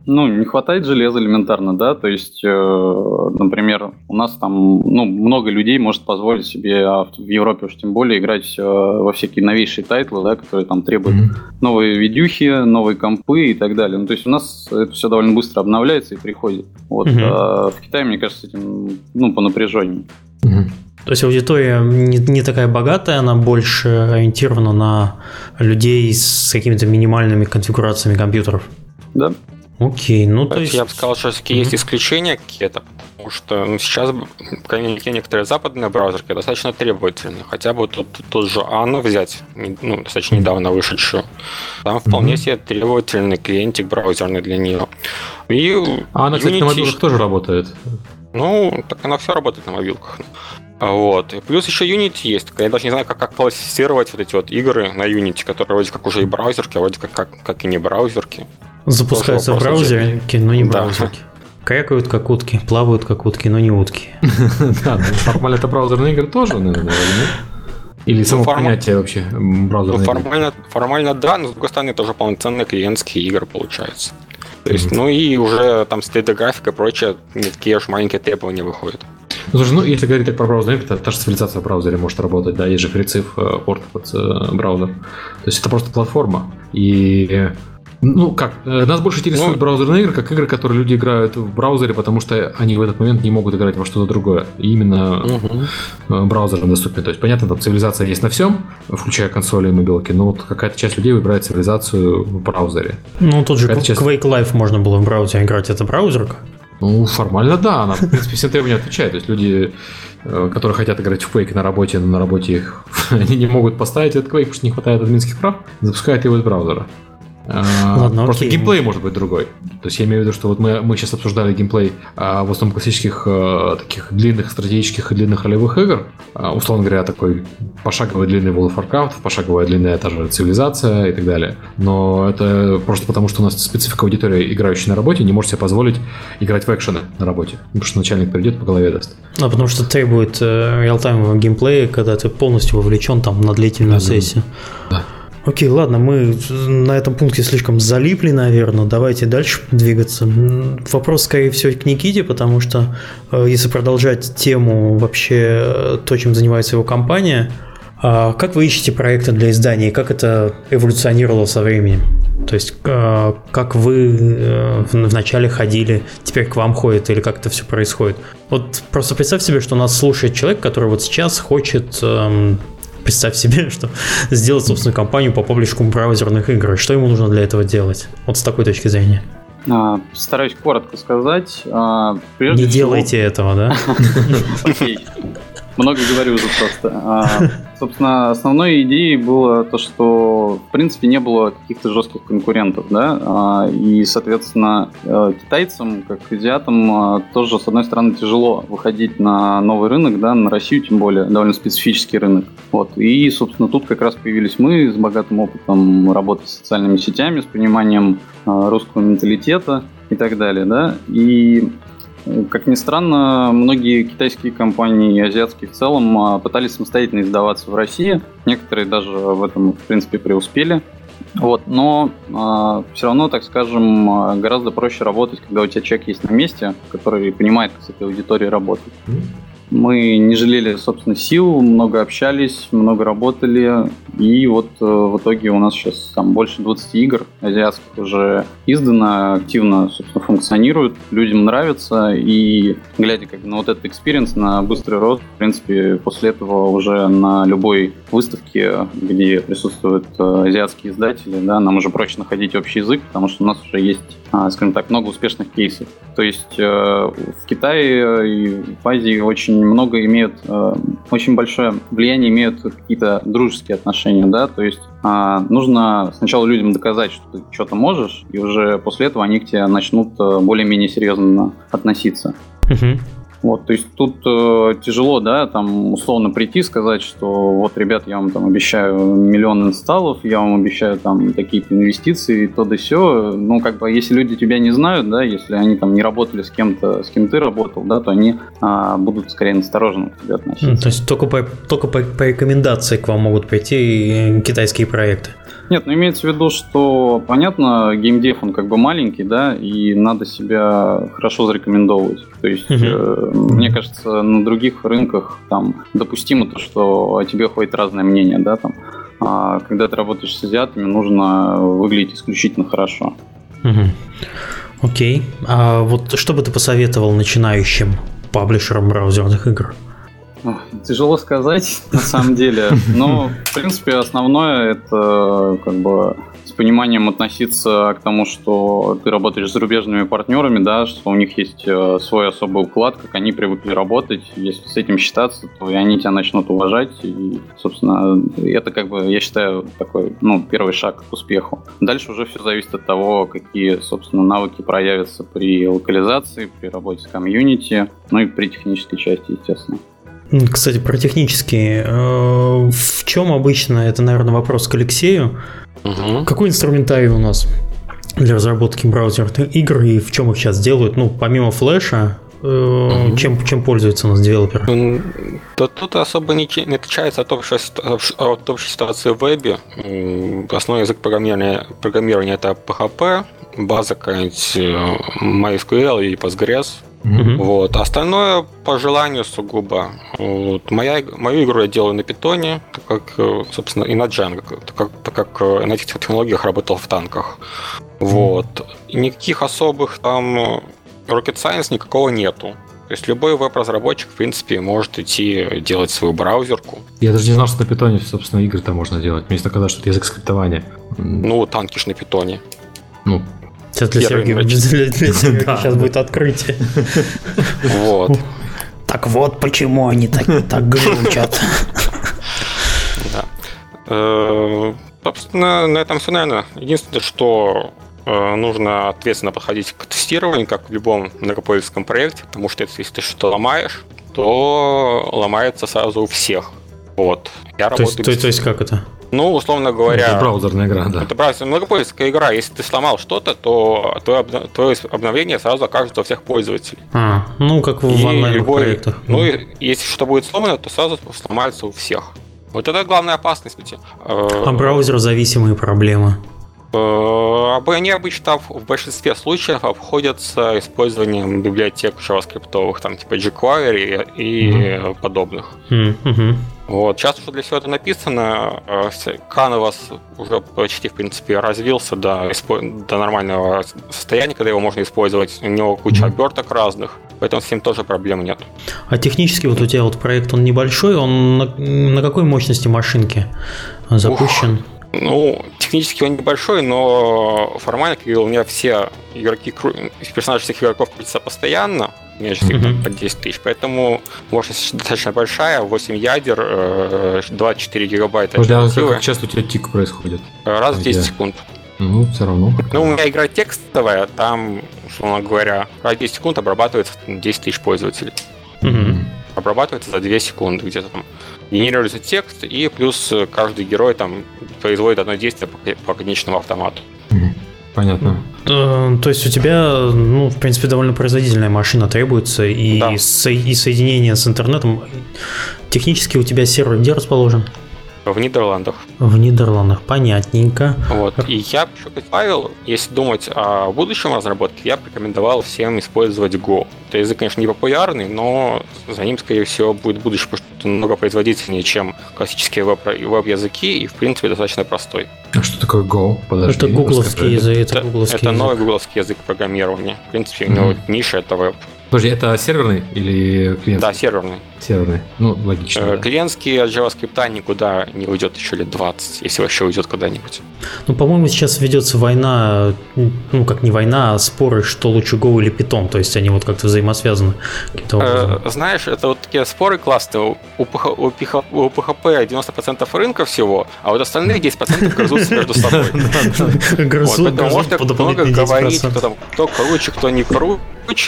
Ну, не хватает железа элементарно, да, то есть, э, например, у нас там, ну, много людей может позволить себе а в Европе уж тем более играть э, во всякие новейшие тайтлы, да, которые там требуют mm-hmm. новые видюхи, новые компы и так далее. Ну, то есть у нас это все довольно быстро обновляется и приходит. Вот, mm-hmm. а в Китае, мне кажется, с этим, ну, понапряженнее. Угу. То есть аудитория не, не такая богатая, она больше ориентирована на людей с какими-то минимальными конфигурациями компьютеров. Да. Окей, ну то, есть... Я бы сказал, что все-таки mm-hmm. есть исключения какие-то, потому что ну, сейчас некоторые западные браузерки достаточно требовательны. Хотя бы тут тот же Анну взять, ну, достаточно недавно вышедшую. Там вполне mm-hmm. себе требовательный клиентик браузерный для нее. И а она, Unity... кстати, на мобилках тоже работает. Ну, так она все работает на мобилках. Вот. И плюс еще Unity есть. Я даже не знаю, как, как классифицировать вот эти вот игры на Unity, которые вроде как уже и браузерки, а вроде как, как, как и не браузерки. Запускаются в браузере, но не браузерки. Крякают как утки, плавают как утки, но не утки. Да, ну, формально это браузерные игры тоже, наверное, или само ну, понятие вообще браузерные ну, формально, формально да, но с другой стороны тоже полноценные клиентские игры получаются. То есть, ну и уже там стейдографика и прочее, не такие уж маленькие требования выходят. Ну, слушай, ну, если говорить так про браузер, то та же цивилизация в браузере может работать, да, есть же FreeCiv порт под э, браузер. То есть это просто платформа. И ну как, э, нас больше интересуют ну, браузерные игры, как игры, которые люди играют в браузере, потому что они в этот момент не могут играть во что-то другое. И именно угу. браузером доступен. То есть, понятно, там цивилизация есть на всем, включая консоли и мобилки, но вот какая-то часть людей выбирает цивилизацию в браузере. Ну, тот же часть... Quake Life можно было в браузере играть, это браузерка? Ну, формально да, она, в принципе, всем требованиям отвечает. То есть люди, э, которые хотят играть в Quake на работе, но на работе их они не могут поставить этот Quake, потому что не хватает админских прав, запускают его из браузера. А, Ладно, Просто окей. геймплей может быть другой. То есть я имею в виду, что вот мы, мы сейчас обсуждали геймплей а, в основном классических а, таких длинных стратегических и длинных ролевых игр. А, условно говоря, такой пошаговый длинный World of Warcraft, пошаговая длинная та же цивилизация и так далее. Но это просто потому, что у нас специфика аудитории, играющей на работе, не может себе позволить играть в экшены на работе. Потому что начальник придет по голове даст. А потому что требует э, реалтаймового геймплея, когда ты полностью вовлечен там на длительную да, сессию. Да. Окей, ладно, мы на этом пункте слишком залипли, наверное. Давайте дальше двигаться. Вопрос, скорее всего, к Никите, потому что э, если продолжать тему вообще э, то, чем занимается его компания, а как вы ищете проекты для издания, как это эволюционировало со временем? То есть, э, как вы вначале ходили, теперь к вам ходят, или как это все происходит? Вот просто представь себе, что нас слушает человек, который вот сейчас хочет эм, представь себе, что сделать собственную компанию по паблишку браузерных игр. Что ему нужно для этого делать? Вот с такой точки зрения. А, стараюсь коротко сказать. А, прежде Не всего... делайте этого, да? Много говорю уже просто. Собственно, основной идеей было то, что в принципе не было каких-то жестких конкурентов, да, а, и, соответственно, э, китайцам, как азиатам, а, тоже, с одной стороны, тяжело выходить на новый рынок, да, на Россию тем более, довольно специфический рынок. Вот. И, собственно, тут как раз появились мы с богатым опытом работы с социальными сетями, с пониманием а, русского менталитета и так далее, да, и как ни странно, многие китайские компании и азиатские в целом а, пытались самостоятельно издаваться в России. Некоторые даже в этом, в принципе, преуспели. Вот, но э, все равно, так скажем, а, гораздо проще работать, когда у тебя человек есть на месте, который понимает, как с этой аудиторией работать. Мы не жалели, собственно, сил, много общались, много работали, и вот э, в итоге у нас сейчас там больше 20 игр. Азиатских уже издано, активно, собственно, функционируют, людям нравится, и глядя как на вот этот experience, на быстрый рост, в принципе, после этого уже на любой выставке, где присутствуют э, азиатские издатели, да, нам уже проще находить общий язык, потому что у нас уже есть, а, скажем так, много успешных кейсов. То есть э, в Китае и в Азии очень много имеют, э, очень большое влияние имеют какие-то дружеские отношения, да, то есть а, нужно сначала людям доказать, что ты что-то можешь, и уже после этого они к тебе начнут более-менее серьезно относиться. Uh-huh. Вот, то есть тут э, тяжело, да, там условно прийти сказать, что вот, ребят, я вам там обещаю миллион инсталлов, я вам обещаю там такие-то инвестиции, то да все. Ну, как бы, если люди тебя не знают, да, если они там не работали с кем-то, с кем ты работал, да, то они а, будут скорее настороженно к тебе относиться. То есть только по, только по, по рекомендации к вам могут прийти китайские проекты. Нет, ну имеется в виду, что, понятно, геймдев, он как бы маленький, да, и надо себя хорошо зарекомендовывать. То есть, угу. э, мне кажется, на других рынках там допустимо то, что о тебе ходит разное мнение, да, там. А когда ты работаешь с азиатами, нужно выглядеть исключительно хорошо. Угу. Окей. А вот что бы ты посоветовал начинающим паблишерам браузерных игр? Тяжело сказать, на самом деле. Но, в принципе, основное это как бы с пониманием относиться к тому, что ты работаешь с зарубежными партнерами, да, что у них есть э, свой особый уклад, как они привыкли работать. Если с этим считаться, то и они тебя начнут уважать. И, собственно, это как бы, я считаю, такой, ну, первый шаг к успеху. Дальше уже все зависит от того, какие, собственно, навыки проявятся при локализации, при работе с комьюнити, ну и при технической части, естественно. Кстати, про технические. Э, в чем обычно, это, наверное, вопрос к Алексею. Угу. Какой инструментарий у нас для разработки браузерных игр и в чем их сейчас делают? Ну, помимо флеша, угу. чем, чем пользуются у нас девелоперы? Да тут особо не, не отличается от общей, от общей ситуации в вебе. Основной язык программирования, программирования это PHP, база какая-нибудь э, MySQL и Postgres. Mm-hmm. Вот. Остальное по желанию сугубо. Вот. Моя, мою игру я делаю на питоне, так как, э, собственно, и на Django, так как, так как э, на этих технологиях работал в танках. Вот. И никаких особых там э, rocket science никакого нету. То есть любой веб-разработчик, в принципе, может идти делать свою браузерку. Я даже не знал, что на питоне, собственно, игры там можно делать. Мне казалось, что это язык скриптования. Ну, танки ж на питоне. Ну, Сейчас для Сергея, для, для Сергея сейчас будет открытие. Вот. Так вот почему они так, так глючат. Да. Э, собственно, на этом все, наверное. Единственное, что э, нужно ответственно подходить к тестированию, как в любом многопольском проекте, потому что если ты что-то ломаешь, то ломается сразу у всех. Вот. Я то, есть, то, то есть как это? Ну, условно говоря... Это браузерная игра, да. Это браузерная многопольская игра. Если ты сломал что-то, то твое обновление сразу окажется у всех пользователей. А, ну, как в онлайн-проектах. Ну, и если что будет сломано, то сразу сломается у всех. Вот это главная опасность. А браузер зависимые проблемы? Э, они обычно в большинстве случаев обходятся использованием библиотек JavaScript, там типа jQuery и mm-hmm. подобных. Mm-hmm. Вот. Сейчас уже для всего это написано. Canvas э, уже почти, в принципе, развился до, до нормального состояния, когда его можно использовать. У него куча оберток разных, поэтому с ним тоже проблем нет. А технически вот у тебя вот проект, он небольшой, он на, на какой мощности машинки запущен? Ух. Ну, технически он небольшой, но формально, как у меня все игроки, персонажи всех игроков крутятся постоянно, сейчас mm-hmm. по 10 тысяч, поэтому мощность достаточно большая, 8 ядер, 24 э, гигабайта. Подожди, а как часто у тебя тик происходит? Раз в 10 секунд. Ну, все равно. Ну, у меня игра текстовая, там, условно говоря, раз в 10 секунд обрабатывается 10 тысяч пользователей. Mm-hmm. Обрабатывается за 2 секунды где-то там генерируется текст, и плюс каждый герой там производит одно действие по, по конечному автомату. Понятно. Э, то есть у тебя, ну, в принципе, довольно производительная машина требуется, и, да. со- и соединение с интернетом. Технически у тебя сервер где расположен? В Нидерландах. В Нидерландах, понятненько. Вот. И я еще добавил, если думать о будущем разработке, я бы рекомендовал всем использовать Go. Это язык, конечно, не популярный, но за ним, скорее всего, будет будущее, потому что он намного производительнее, чем классические веб-языки, и, в принципе, достаточно простой. А что такое Go? Подожди, это гугловский язык. Это, это, это язык. новый гугловский язык программирования. В принципе, у него mm-hmm. ниша это веб. Подожди, это серверный или клиентский? Да, серверный. Серверный. Ну, логично. Э, да. Клиентский от JavaScript никуда не уйдет еще лет 20, если вообще уйдет когда-нибудь. Ну, по-моему, сейчас ведется война, ну, как не война, а споры, что лучше Go или Python. То есть они вот как-то взаимосвязаны. Э, знаешь, это вот такие споры классные. У, PH, у, у PHP 90% рынка всего, а вот остальные 10% грызутся между собой. Поэтому можно много говорить, кто там кто круче, кто не круче,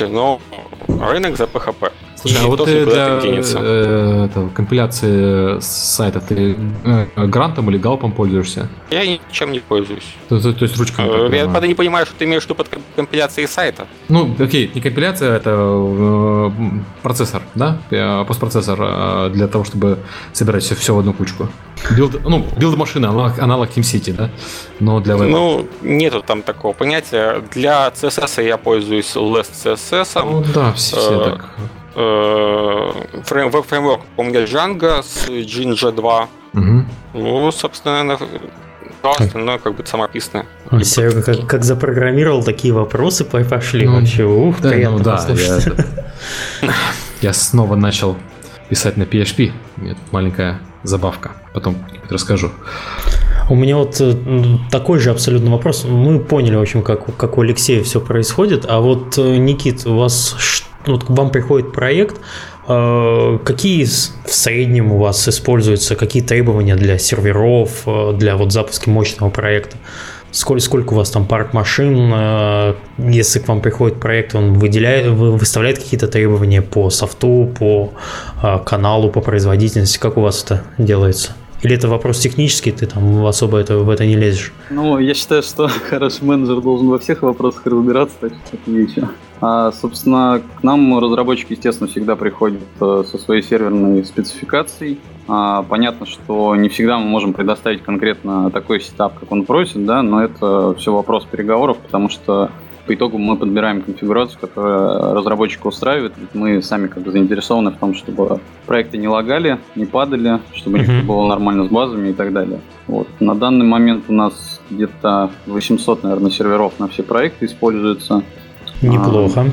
но рынок за PHP. Слушай, а вот ты для э, это, компиляции сайта ты э, грантом или галпом пользуешься? Я ничем не пользуюсь. То, то, то есть ручками? Э, я правда не понимаю, что ты имеешь в виду под компиляцией сайта. Ну, окей, не компиляция, это э, процессор, да? Постпроцессор э, для того, чтобы собирать все, все в одну кучку. Build, ну, build машины, аналог, аналог TeamCity, да? Но для веба. Ну, нету там такого понятия. Для CSS я пользуюсь Less CSS. Ну, да, все, все так. Веб-фреймворк у меня Django с Jinja 2. Угу. Ну, собственно, все остальное как бы самописное. Он Серега как, как запрограммировал, такие вопросы пошли ну, вообще. Ух, да, ну, да, я, я снова начал писать на PHP. Маленькая забавка. Потом расскажу. У меня вот э, такой же абсолютно вопрос. Мы поняли, в общем, как, как у Алексея все происходит. А вот, э, Никит, у вас вот к вам приходит проект, э, какие в среднем у вас используются, какие требования для серверов, для вот запуска мощного проекта? Сколько, сколько у вас там парк машин? Если к вам приходит проект, он выделяет, выставляет какие-то требования по софту, по каналу, по производительности? Как у вас это делается? Или это вопрос технический, ты там особо это, в это не лезешь? Ну, я считаю, что хороший менеджер должен во всех вопросах разбираться, так что это. А, собственно, к нам разработчики, естественно, всегда приходят э, со своей серверной спецификацией. А, понятно, что не всегда мы можем предоставить конкретно такой сетап, как он просит, да, но это все вопрос переговоров, потому что по итогу мы подбираем конфигурацию, которая разработчика устраивает. Ведь мы сами как бы заинтересованы в том, чтобы проекты не лагали, не падали, чтобы uh-huh. было нормально с базами и так далее. Вот. На данный момент у нас где-то 800, наверное, серверов на все проекты используется. Неплохо. А,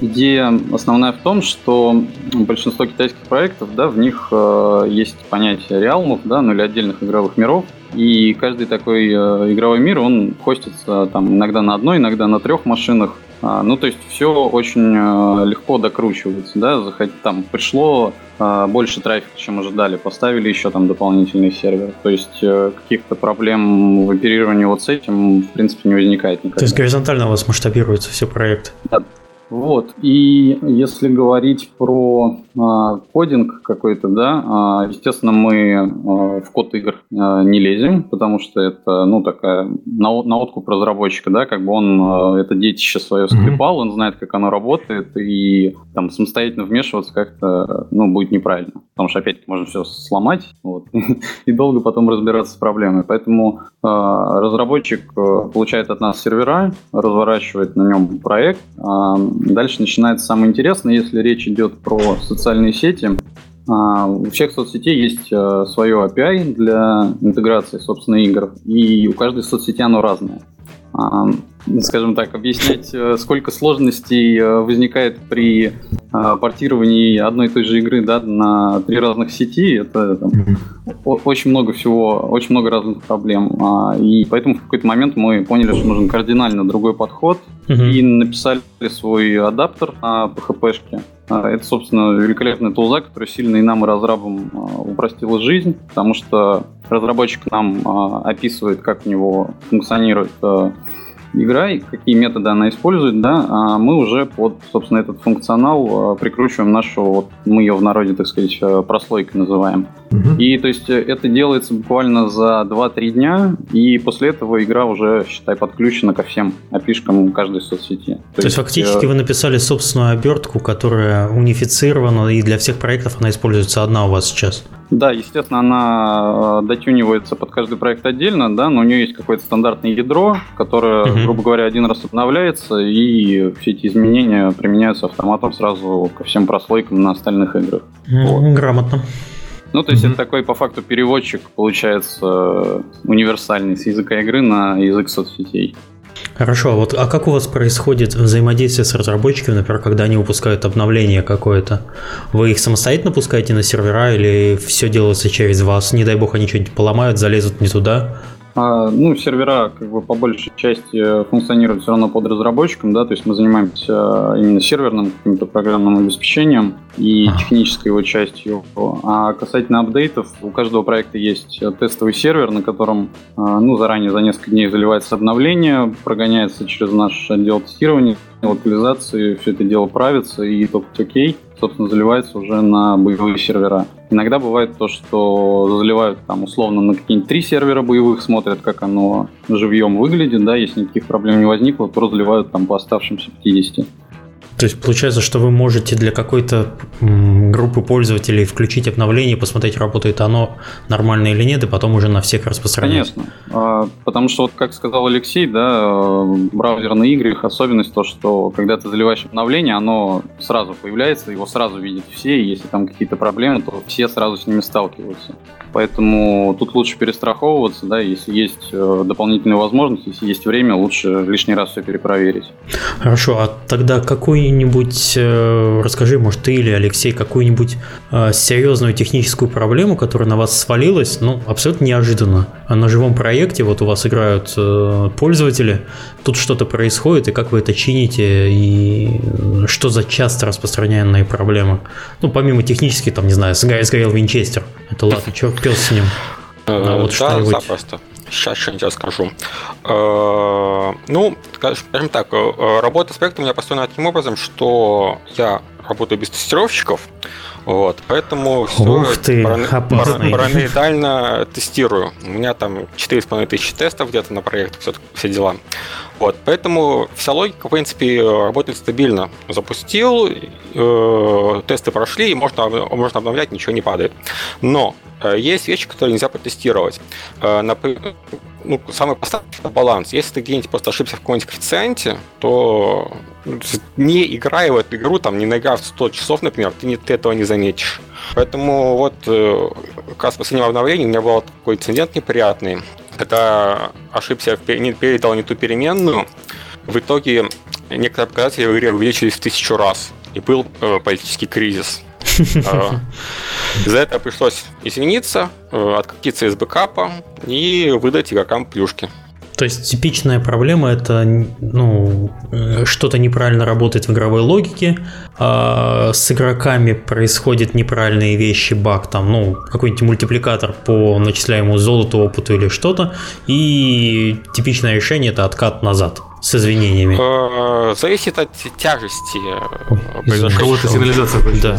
идея основная в том, что большинство китайских проектов, да, в них э, есть понятие реалмов, да, ну или отдельных игровых миров, и каждый такой э, игровой мир, он хостится там иногда на одной, иногда на трех машинах. А, ну, то есть все очень э, легко докручивается, да, захот... там пришло э, больше трафика, чем ожидали, поставили еще там дополнительный сервер. То есть э, каких-то проблем в оперировании вот с этим, в принципе, не возникает никогда. То есть горизонтально у вас масштабируются все проекты? Да, вот. И если говорить про а, кодинг какой-то, да, а, естественно, мы а, в код игр а, не лезем, потому что это, ну, такая на, на откуп разработчика, да, как бы он а, это детище свое склепал, он знает, как оно работает, и там самостоятельно вмешиваться как-то, ну, будет неправильно. Потому что, опять-таки, можно все сломать, вот, и долго потом разбираться с проблемой. Поэтому а, разработчик а, получает от нас сервера, разворачивает на нем проект, а, Дальше начинается самое интересное, если речь идет про социальные сети. А, у всех соцсетей есть а, свое API для интеграции, собственно, игр, и у каждой соцсети оно разное. А, скажем так, объяснять, э, сколько сложностей э, возникает при портировании одной и той же игры да, на три разных сети, это там, очень много всего, очень много разных проблем. И поэтому в какой-то момент мы поняли, что нужен кардинально другой подход, и написали свой адаптер на PHP-шке. А, это, собственно, великолепный тулза, который сильно и нам, и разрабам а, упростил жизнь, потому что разработчик нам а, описывает, как у него функционирует игра и какие методы она использует, да, а мы уже под, собственно, этот функционал прикручиваем нашу, вот мы ее в народе, так сказать, прослойкой называем. Угу. И то есть это делается буквально за 2-3 дня, и после этого игра уже, считай, подключена ко всем опишкам каждой соцсети. То, то есть фактически э... вы написали собственную обертку, которая унифицирована, и для всех проектов она используется одна у вас сейчас? Да, естественно, она э, дотюнивается под каждый проект отдельно, да, но у нее есть какое-то стандартное ядро, которое, uh грубо говоря, один раз обновляется, и все эти изменения применяются автоматом сразу ко всем прослойкам на остальных играх. Вот. Грамотно. Ну, то есть mm-hmm. это такой, по факту, переводчик, получается, универсальный с языка игры на язык соцсетей. Хорошо, а вот а как у вас происходит взаимодействие с разработчиками, например, когда они выпускают обновление какое-то? Вы их самостоятельно пускаете на сервера или все делается через вас? Не дай бог они что-нибудь поломают, залезут не туда? А, ну, сервера как бы по большей части функционируют все равно под разработчиком, да, то есть мы занимаемся именно серверным каким-то программным обеспечением и технической его частью. А касательно апдейтов, у каждого проекта есть тестовый сервер, на котором, ну, заранее за несколько дней заливается обновление, прогоняется через наш отдел тестирования, локализации, все это дело правится и только окей. Собственно, заливается уже на боевые сервера. Иногда бывает то, что заливают там условно на какие-нибудь три сервера боевых, смотрят, как оно живьем выглядит, да, если никаких проблем не возникло, то разливают там по оставшимся 50. То есть получается, что вы можете для какой-то группы пользователей включить обновление, посмотреть, работает оно нормально или нет, и потом уже на всех распространять. Конечно. А, потому что, вот как сказал Алексей, да, браузерные игры, их особенность то, что когда ты заливаешь обновление, оно сразу появляется, его сразу видят все, и если там какие-то проблемы, то все сразу с ними сталкиваются. Поэтому тут лучше перестраховываться, да, если есть э, дополнительные возможности, если есть время, лучше лишний раз все перепроверить. Хорошо, а тогда какую-нибудь, э, расскажи, может, ты или Алексей, какую-нибудь э, серьезную техническую проблему, которая на вас свалилась, ну, абсолютно неожиданно. А на живом проекте, вот у вас играют пользователи, тут что-то происходит, и как вы это чините, и что за часто распространенные проблемы? Ну, помимо технических, там, не знаю, сгорел Винчестер, это ладно, черт пес с ним. А вот да, запросто. Сейчас что-нибудь расскажу. Э, ну, скажем так, э, работа с проектом у меня построена таким образом, что я работаю без тестировщиков, вот, поэтому все ты, параноидально тестирую. У меня там 4,5 тысячи тестов где-то на проектах, все, все дела. Вот, поэтому вся логика, в принципе, работает стабильно. Запустил, э, тесты прошли, и можно, можно обновлять, ничего не падает. Но э, есть вещи, которые нельзя протестировать. Э, например, ну, самый простой баланс. Если ты где-нибудь просто ошибся в каком-нибудь коэффициенте, то не играя в эту игру, там, не наиграв 100 часов, например, ты, не, ты этого не заметишь. Поэтому вот э, как раз в последнем обновлении у меня был такой инцидент неприятный, когда ошибся, не передал не ту переменную, в итоге некоторые показатели в игре увеличились в тысячу раз, и был э, политический кризис. А, из-за этого пришлось извиниться, э, откатиться из бэкапа и выдать игрокам плюшки. То есть типичная проблема это ну, что-то неправильно работает в игровой логике, а с игроками происходят неправильные вещи, баг там, ну, какой-нибудь мультипликатор по начисляемому золоту, опыту или что-то, и типичное решение это откат назад с извинениями? Э, зависит от тяжести У кого-то сигнализация Да.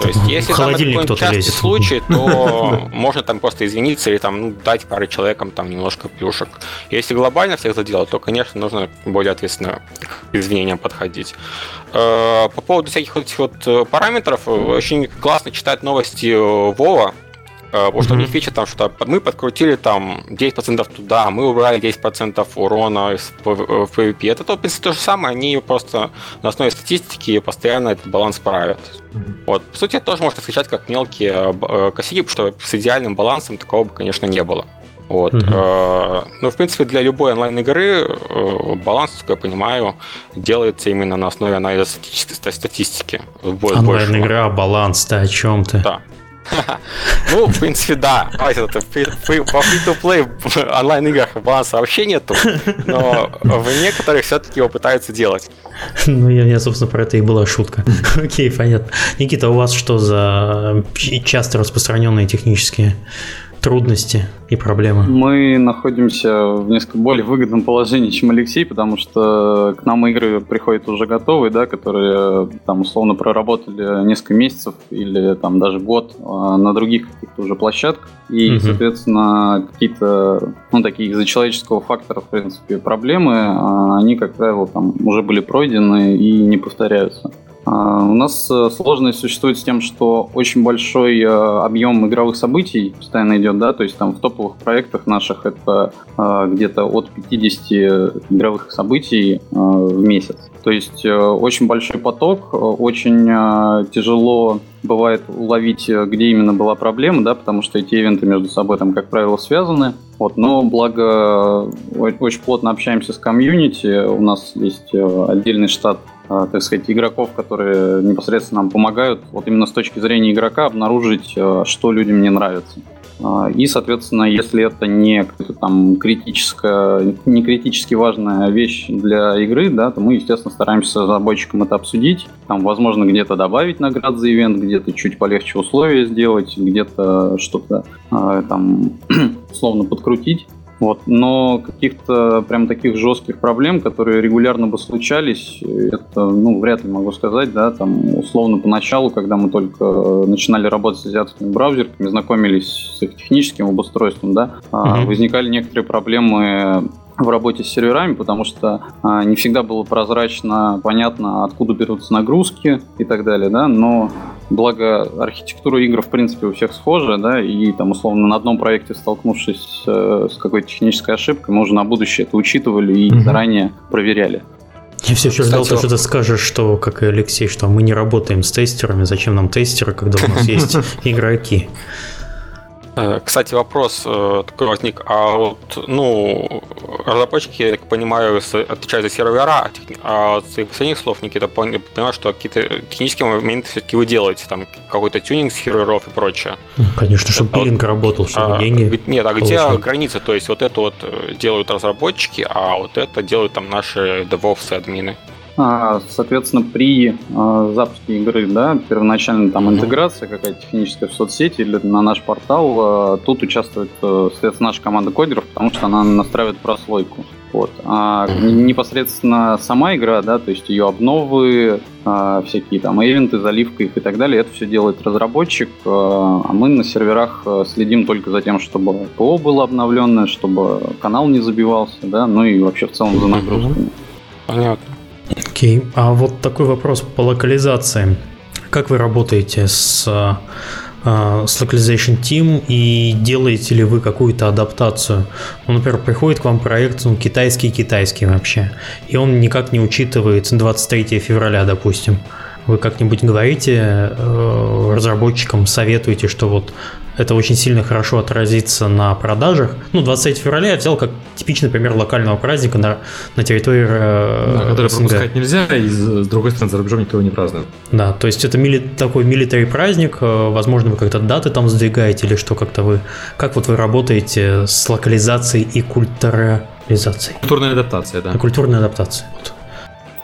То есть, если там частый лезет. случай, то можно там просто извиниться или там ну, дать паре человекам там немножко плюшек. Если глобально всех заделать, то, конечно, нужно более ответственно к извинениям подходить. Э, по поводу всяких вот этих вот э, параметров, очень классно читать новости Вова, Э, потому что у них фича там, что мы подкрутили там 10% туда, мы убрали 10% урона в PvP. Это, то, в принципе, то же самое, они просто на основе статистики постоянно этот баланс правят. Вот. По сути, это тоже можно встречать как мелкие э, косяки, потому что с идеальным балансом такого бы, конечно, не было. Вот. Uh-huh. Ну, в принципе, для любой онлайн-игры баланс, как я понимаю, делается именно на основе анализа статистики. Онлайн-игра, баланс, ты о чем ты? Да. Ну, в принципе, да. По free-to-play онлайн-играх баланса вообще нету, но в некоторых все-таки его пытаются делать. Ну, я, я, собственно, про это и была шутка. Окей, понятно. Никита, у вас что за часто распространенные технические трудности и проблемы? Мы находимся в несколько более выгодном положении, чем Алексей, потому что к нам игры приходят уже готовые, да, которые там условно проработали несколько месяцев или там даже год а, на других каких-то уже площадках. И, угу. соответственно, какие-то, ну, такие из-за человеческого фактора, в принципе, проблемы, а, они, как правило, там уже были пройдены и не повторяются. А, у нас э, сложность существует с тем, что очень большой э, объем игровых событий постоянно идет, да, то есть там в топовых проектах наших это э, где-то от 50 игровых событий в месяц. То есть очень большой поток, очень тяжело бывает уловить, где именно была проблема, да, потому что эти ивенты между собой там, как правило, связаны. Вот, но благо очень плотно общаемся с комьюнити, у нас есть отдельный штат так сказать, игроков, которые непосредственно нам помогают, вот именно с точки зрения игрока, обнаружить, а, что людям не нравится. А, и, соответственно, если это не там критическая, не критически важная вещь для игры, да, то мы, естественно, стараемся с разработчиком это обсудить. Там, возможно, где-то добавить наград за ивент, где-то чуть полегче условия сделать, где-то что-то там условно подкрутить. Вот. Но каких-то прям таких жестких проблем, которые регулярно бы случались, это, ну, вряд ли могу сказать, да, там, условно, поначалу, когда мы только начинали работать с азиатскими браузерками, знакомились с их техническим обустройством, да, mm-hmm. возникали некоторые проблемы в работе с серверами, потому что а, не всегда было прозрачно, понятно, откуда берутся нагрузки и так далее, да, но благо архитектура игр в принципе у всех схожа, да, и там условно на одном проекте столкнувшись э, с какой-то технической ошибкой, мы уже на будущее это учитывали и mm-hmm. заранее проверяли. Я все еще ждал, что ты скажешь, что, как и Алексей, что мы не работаем с тестерами, зачем нам тестеры, когда у нас есть игроки. Э, кстати, вопрос э, такой возник. А вот, ну, разработчики, я так понимаю, отвечают за сервера, а от своих последних слов, Никита, понимаю, что какие-то технические моменты все-таки вы делаете, там какой-то тюнинг серверов и прочее. Конечно, чтобы а пилинг вот, работал, чтобы а, деньги Нет, а где получал. граница? То есть вот это вот э, делают разработчики, а вот это делают там наши DevOps и админы. А, соответственно, при а, запуске игры, да, первоначально там интеграция какая-то техническая в соцсети или на наш портал, а, тут участвует, э, соответственно, наша команда кодеров, потому что она настраивает прослойку. Вот. А непосредственно сама игра, да, то есть ее обновы, всякие там ивенты, заливка их и так далее, это все делает разработчик, а мы на серверах следим только за тем, чтобы ПО было обновленное, чтобы канал не забивался, да, ну и вообще в целом за нагрузками. Понятно. Окей, okay. а вот такой вопрос по локализации. Как вы работаете с, э, с Localization Team и делаете ли вы какую-то адаптацию? Ну, например, приходит к вам проект ну, китайский-китайский вообще, и он никак не учитывает 23 февраля, допустим. Вы как-нибудь говорите э, разработчикам, советуете, что вот это очень сильно хорошо отразится на продажах. Ну, 23 февраля я взял как типичный пример локального праздника на, на территории э, да, который СНГ. пропускать нельзя, и с другой стороны, за рубежом никто его не празднует. Да, то есть это мили, такой милитарий праздник, э, возможно, вы как-то даты там сдвигаете или что как-то вы... Как вот вы работаете с локализацией и культурализацией? Культурная адаптация, да. Культурная адаптация, вот.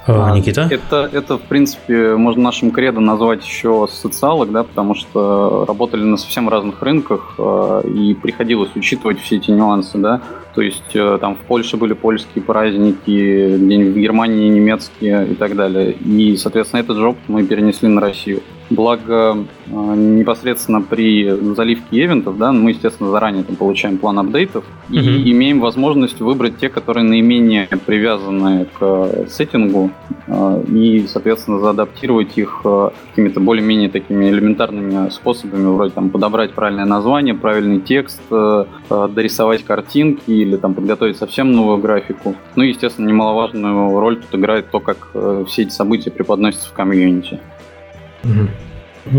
А, Никита? Это, это, в принципе, можно нашим кредо назвать еще социалок, да, потому что работали на совсем разных рынках, э, и приходилось учитывать все эти нюансы, да. То есть э, там в Польше были польские праздники, в Германии немецкие и так далее. И, соответственно, этот же опыт мы перенесли на Россию. Благо, э, непосредственно при заливке ивентов, да, мы, естественно, заранее там получаем план апдейтов и mm-hmm. имеем возможность выбрать те, которые наименее привязаны к сеттингу, э, и, соответственно, заадаптировать их какими-то более-менее такими элементарными способами, вроде там подобрать правильное название, правильный текст, дорисовать картинки или там подготовить совсем новую графику. Ну и, естественно, немаловажную роль тут играет то, как все эти события преподносятся в комьюнити.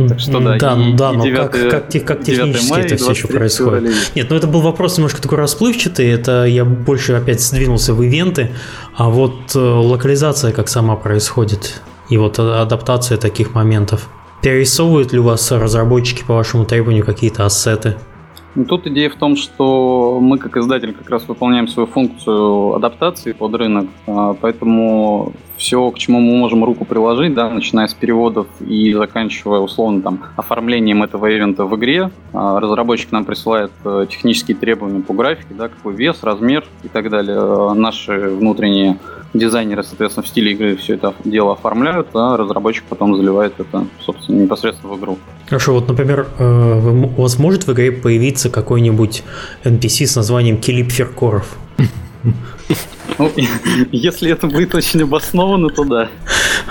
Так что да, да, и, да и но 9, как, как, как технически мая, это все еще происходит? Февраля. Нет, ну это был вопрос немножко такой расплывчатый, это я больше опять сдвинулся в ивенты, а вот э, локализация как сама происходит, и вот адаптация таких моментов. Перерисовывают ли у вас разработчики по вашему требованию какие-то ассеты? Ну, тут идея в том, что мы как издатель как раз выполняем свою функцию адаптации под рынок, а, поэтому все, к чему мы можем руку приложить, да, начиная с переводов и заканчивая условно там оформлением этого ивента в игре, а, разработчик нам присылает э, технические требования по графике, да, какой вес, размер и так далее. А, наши внутренние дизайнеры, соответственно, в стиле игры все это дело оформляют, а разработчик потом заливает это, собственно, непосредственно в игру. Хорошо, вот, например, э, у вас может в игре появиться какой-нибудь NPC с названием Килип Феркоров? Ну, если это будет очень обосновано, то да.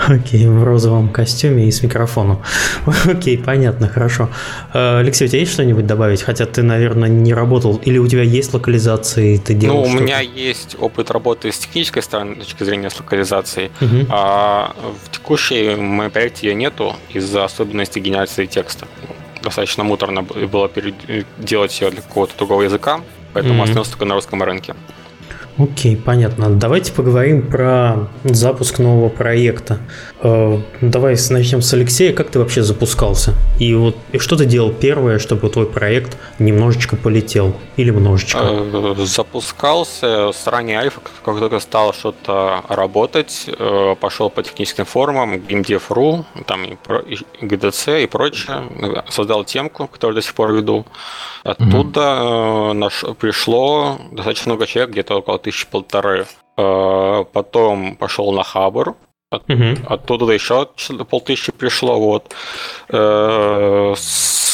Окей, в розовом костюме и с микрофоном. Окей, понятно, хорошо. Э, Алексей, у тебя есть что-нибудь добавить? Хотя ты, наверное, не работал. Или у тебя есть локализации, ты делал Ну, у меня есть опыт работы с технической стороны, с точки зрения с локализацией. Угу. А в текущей моей проекте ее нету из-за особенностей генерации текста. Достаточно муторно было делать ее для какого-то другого языка, поэтому mm-hmm. остался только на русском рынке. Окей, понятно. Давайте поговорим про запуск нового проекта. Э, давай начнем с Алексея. Как ты вообще запускался? И вот и что ты делал первое, чтобы твой проект немножечко полетел? Или немножечко? Э, запускался с ранней альфа, как только стало что-то работать, э, пошел по техническим форумам, GameDev.ru, там и, про, и GDC и прочее, создал темку, которую до сих пор веду. Оттуда mm-hmm. наш, пришло достаточно много человек, где-то около тысячи полторы. Э, потом пошел на Хабр, от, угу. Оттуда еще полтысячи пришло. Вот. Э,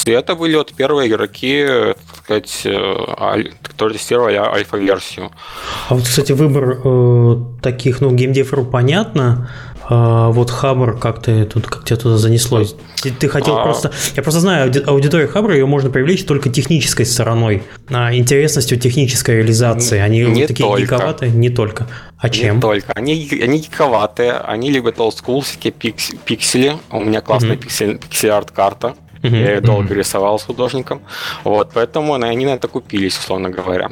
это были вот первые игроки, так сказать, э, которые тестировали альфа-версию. А вот, кстати, выбор э, таких, ну, геймдев.ру понятно, а, вот Хабр, как ты тут, как тебя туда занесло? Ты, ты хотел а... просто. Я просто знаю, аудиторию Хабра ее можно привлечь только технической стороной, а, интересностью технической реализации. Они не такие только. гиковатые, не только. А чем? Не только. Они, они гиковатые, они любят олдскул, всякие пиксели. У меня классная mm-hmm. пиксель, пиксель-арт карта. Mm-hmm. Я ее долго mm-hmm. рисовал с художником. Вот, поэтому они на это купились, условно говоря.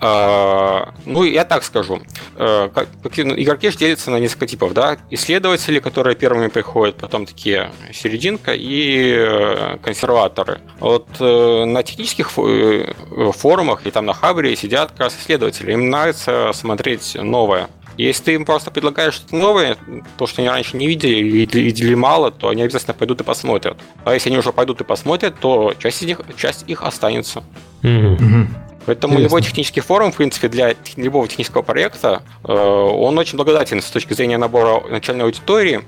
А, ну, я так скажу. А, ну, игроки же делятся на несколько типов, да? Исследователи, которые первыми приходят, потом такие серединка и э, консерваторы. Вот э, на технических форумах и там на Хабре сидят как раз исследователи. Им нравится смотреть новое. Если ты им просто предлагаешь что-то новое, то, что они раньше не видели или видели мало, то они обязательно пойдут и посмотрят. А если они уже пойдут и посмотрят, то часть из них, часть их останется. Mm-hmm. Поэтому Интересно. любой технический форум, в принципе, для любого технического проекта, э, он очень благодателен с точки зрения набора начальной аудитории, э,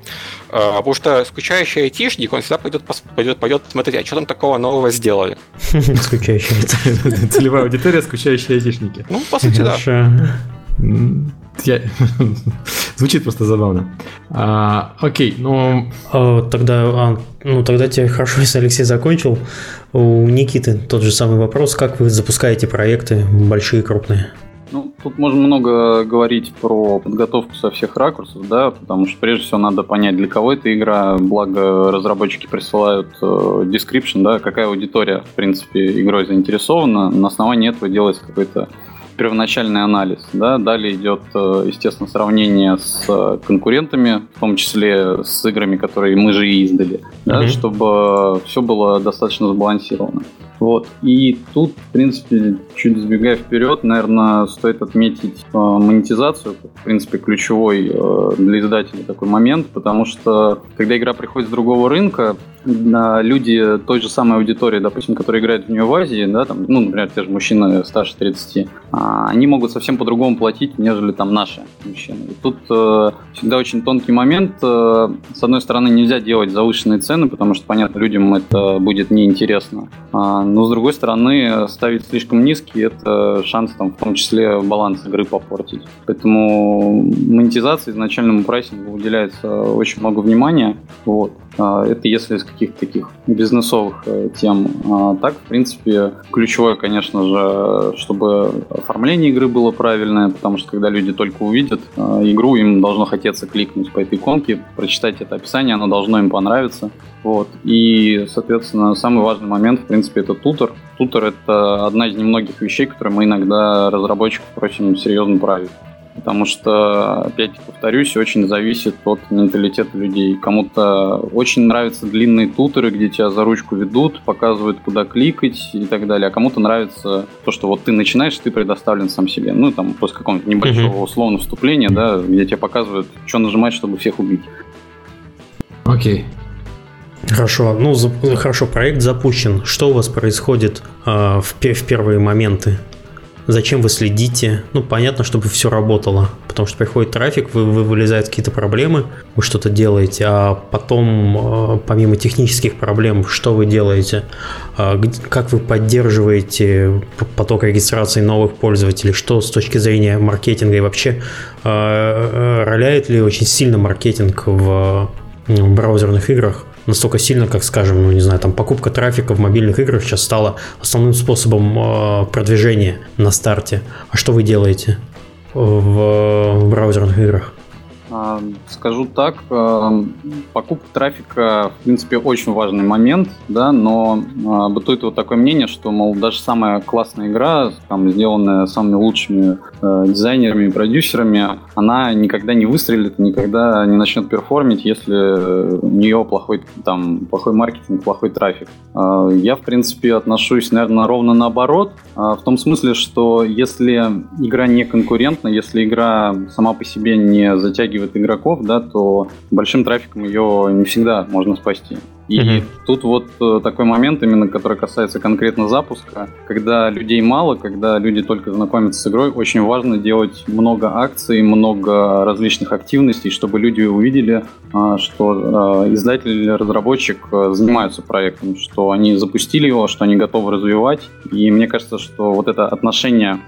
потому что скучающий айтишник, он всегда пойдет, пойдет, пойдет посмотреть, а что там такого нового сделали. Скучающий. Целевая аудитория, скучающие айтишники. Ну, по сути, да. Я... Звучит просто забавно. А, окей, ну... А, тогда, а, ну, тогда тебе хорошо, если Алексей закончил. У Никиты тот же самый вопрос. Как вы запускаете проекты большие, крупные? Ну, тут можно много говорить про подготовку со всех ракурсов, да, потому что прежде всего надо понять, для кого эта игра, благо разработчики присылают э, description, да, какая аудитория, в принципе, игрой заинтересована, на основании этого делается какой-то первоначальный анализ. Да? Далее идет, э, естественно, сравнение с э, конкурентами, в том числе с играми, которые мы же и издали, да? mm-hmm. чтобы все было достаточно сбалансировано. Вот. И тут, в принципе, чуть сбегая вперед, наверное, стоит отметить э, монетизацию, в принципе, ключевой э, для издателя такой момент, потому что когда игра приходит с другого рынка, люди той же самой аудитории, допустим, которые играют в нее в Азии, да, там, ну, например, те же мужчины старше 30, а, они могут совсем по-другому платить, нежели там наши мужчины. И тут э, всегда очень тонкий момент. Э, с одной стороны, нельзя делать завышенные цены, потому что, понятно, людям это будет неинтересно. А, но с другой стороны, ставить слишком низкий это шанс там в том числе баланс игры попортить. Поэтому монетизации изначальному прайсингу уделяется очень много внимания. Вот. А, это если из каких-то таких бизнесовых э, тем. А так, в принципе, ключевое, конечно же, чтобы оформление игры было правильное, потому что когда люди только увидят э, игру, им должно хотеться кликнуть по этой иконке, прочитать это описание, оно должно им понравиться. Вот. И, соответственно, самый важный момент, в принципе, это тутор. Тутор — это одна из немногих вещей, которые мы иногда разработчиков просим серьезно править. Потому что, опять повторюсь, очень зависит от менталитета людей. Кому-то очень нравятся длинные тутеры, где тебя за ручку ведут, показывают, куда кликать и так далее. А кому-то нравится то, что вот ты начинаешь, ты предоставлен сам себе. Ну, там, после какого-нибудь небольшого условного вступления, да, где тебе показывают, что нажимать, чтобы всех убить. Окей. Хорошо, ну за, хорошо, проект запущен. Что у вас происходит э, в, в первые моменты? Зачем вы следите? Ну, понятно, чтобы все работало. Потому что приходит трафик, вы, вы вылезают какие-то проблемы, вы что-то делаете, а потом, э, помимо технических проблем, что вы делаете? Э, как вы поддерживаете поток регистрации новых пользователей? Что с точки зрения маркетинга и вообще э, роляет ли очень сильно маркетинг в браузерных играх? Настолько сильно, как, скажем, ну не знаю, там покупка трафика в мобильных играх сейчас стала основным способом э, продвижения на старте. А что вы делаете в, в браузерных играх? А, скажу так, а, покупка трафика, в принципе, очень важный момент, да, но а, бытует вот такое мнение, что, мол, даже самая классная игра, там, сделанная самыми лучшими дизайнерами и продюсерами, она никогда не выстрелит, никогда не начнет перформить, если у нее плохой, там, плохой маркетинг, плохой трафик. Я, в принципе, отношусь, наверное, ровно наоборот, в том смысле, что если игра не конкурентна, если игра сама по себе не затягивает игроков, да, то большим трафиком ее не всегда можно спасти. И mm-hmm. тут вот э, такой момент, именно который касается конкретно запуска, когда людей мало, когда люди только знакомятся с игрой, очень важно делать много акций, много различных активностей, чтобы люди увидели, а, что э, издатель или разработчик э, занимаются проектом, что они запустили его, что они готовы развивать. И мне кажется, что вот это отношение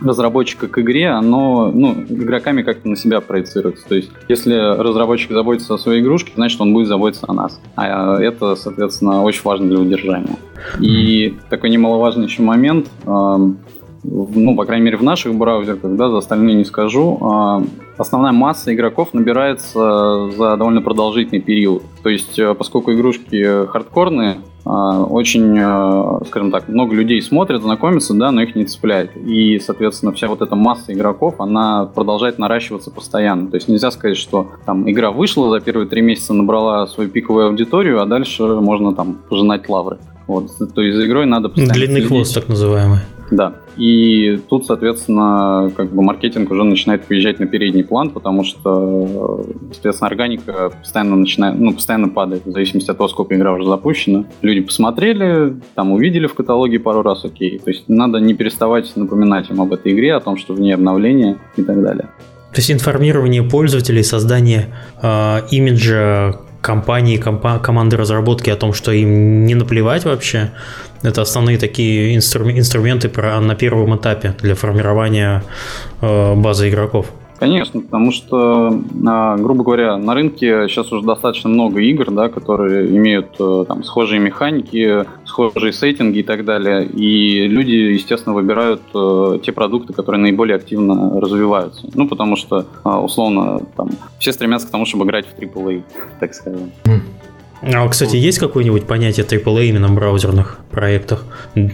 разработчика к игре, оно ну, игроками как-то на себя проецируется. То есть, если разработчик заботится о своей игрушке, значит, он будет заботиться о нас. А это, соответственно, очень важно для удержания. И такой немаловажный еще момент, ну, по крайней мере, в наших браузерах, да, за остальные не скажу, а, основная масса игроков набирается за довольно продолжительный период. То есть, э, поскольку игрушки хардкорные, а, очень, э, скажем так, много людей смотрят, знакомятся, да, но их не цепляет. И, соответственно, вся вот эта масса игроков, она продолжает наращиваться постоянно. То есть нельзя сказать, что там игра вышла, за первые три месяца набрала свою пиковую аудиторию, а дальше можно там пожинать лавры. Вот, то есть за игрой надо постоянно Длинный следить. хвост, так называемый. Да. И тут, соответственно, как бы маркетинг уже начинает выезжать на передний план, потому что, соответственно, органика постоянно начинает, ну, постоянно падает, в зависимости от того, сколько игра уже запущена. Люди посмотрели, там увидели в каталоге пару раз, окей. То есть надо не переставать напоминать им об этой игре, о том, что в ней обновление и так далее. То есть информирование пользователей, создание э, имиджа компании, компа- команды разработки о том, что им не наплевать вообще, это основные такие инстру- инструменты про, на первом этапе для формирования э, базы игроков. Конечно, потому что, а, грубо говоря, на рынке сейчас уже достаточно много игр, да, которые имеют э, там, схожие механики, схожие сеттинги и так далее. И люди, естественно, выбирают э, те продукты, которые наиболее активно развиваются. Ну, потому что, условно, там, все стремятся к тому, чтобы играть в AAA, так скажем. А, кстати, есть какое-нибудь понятие AAA именно в браузерных проектах?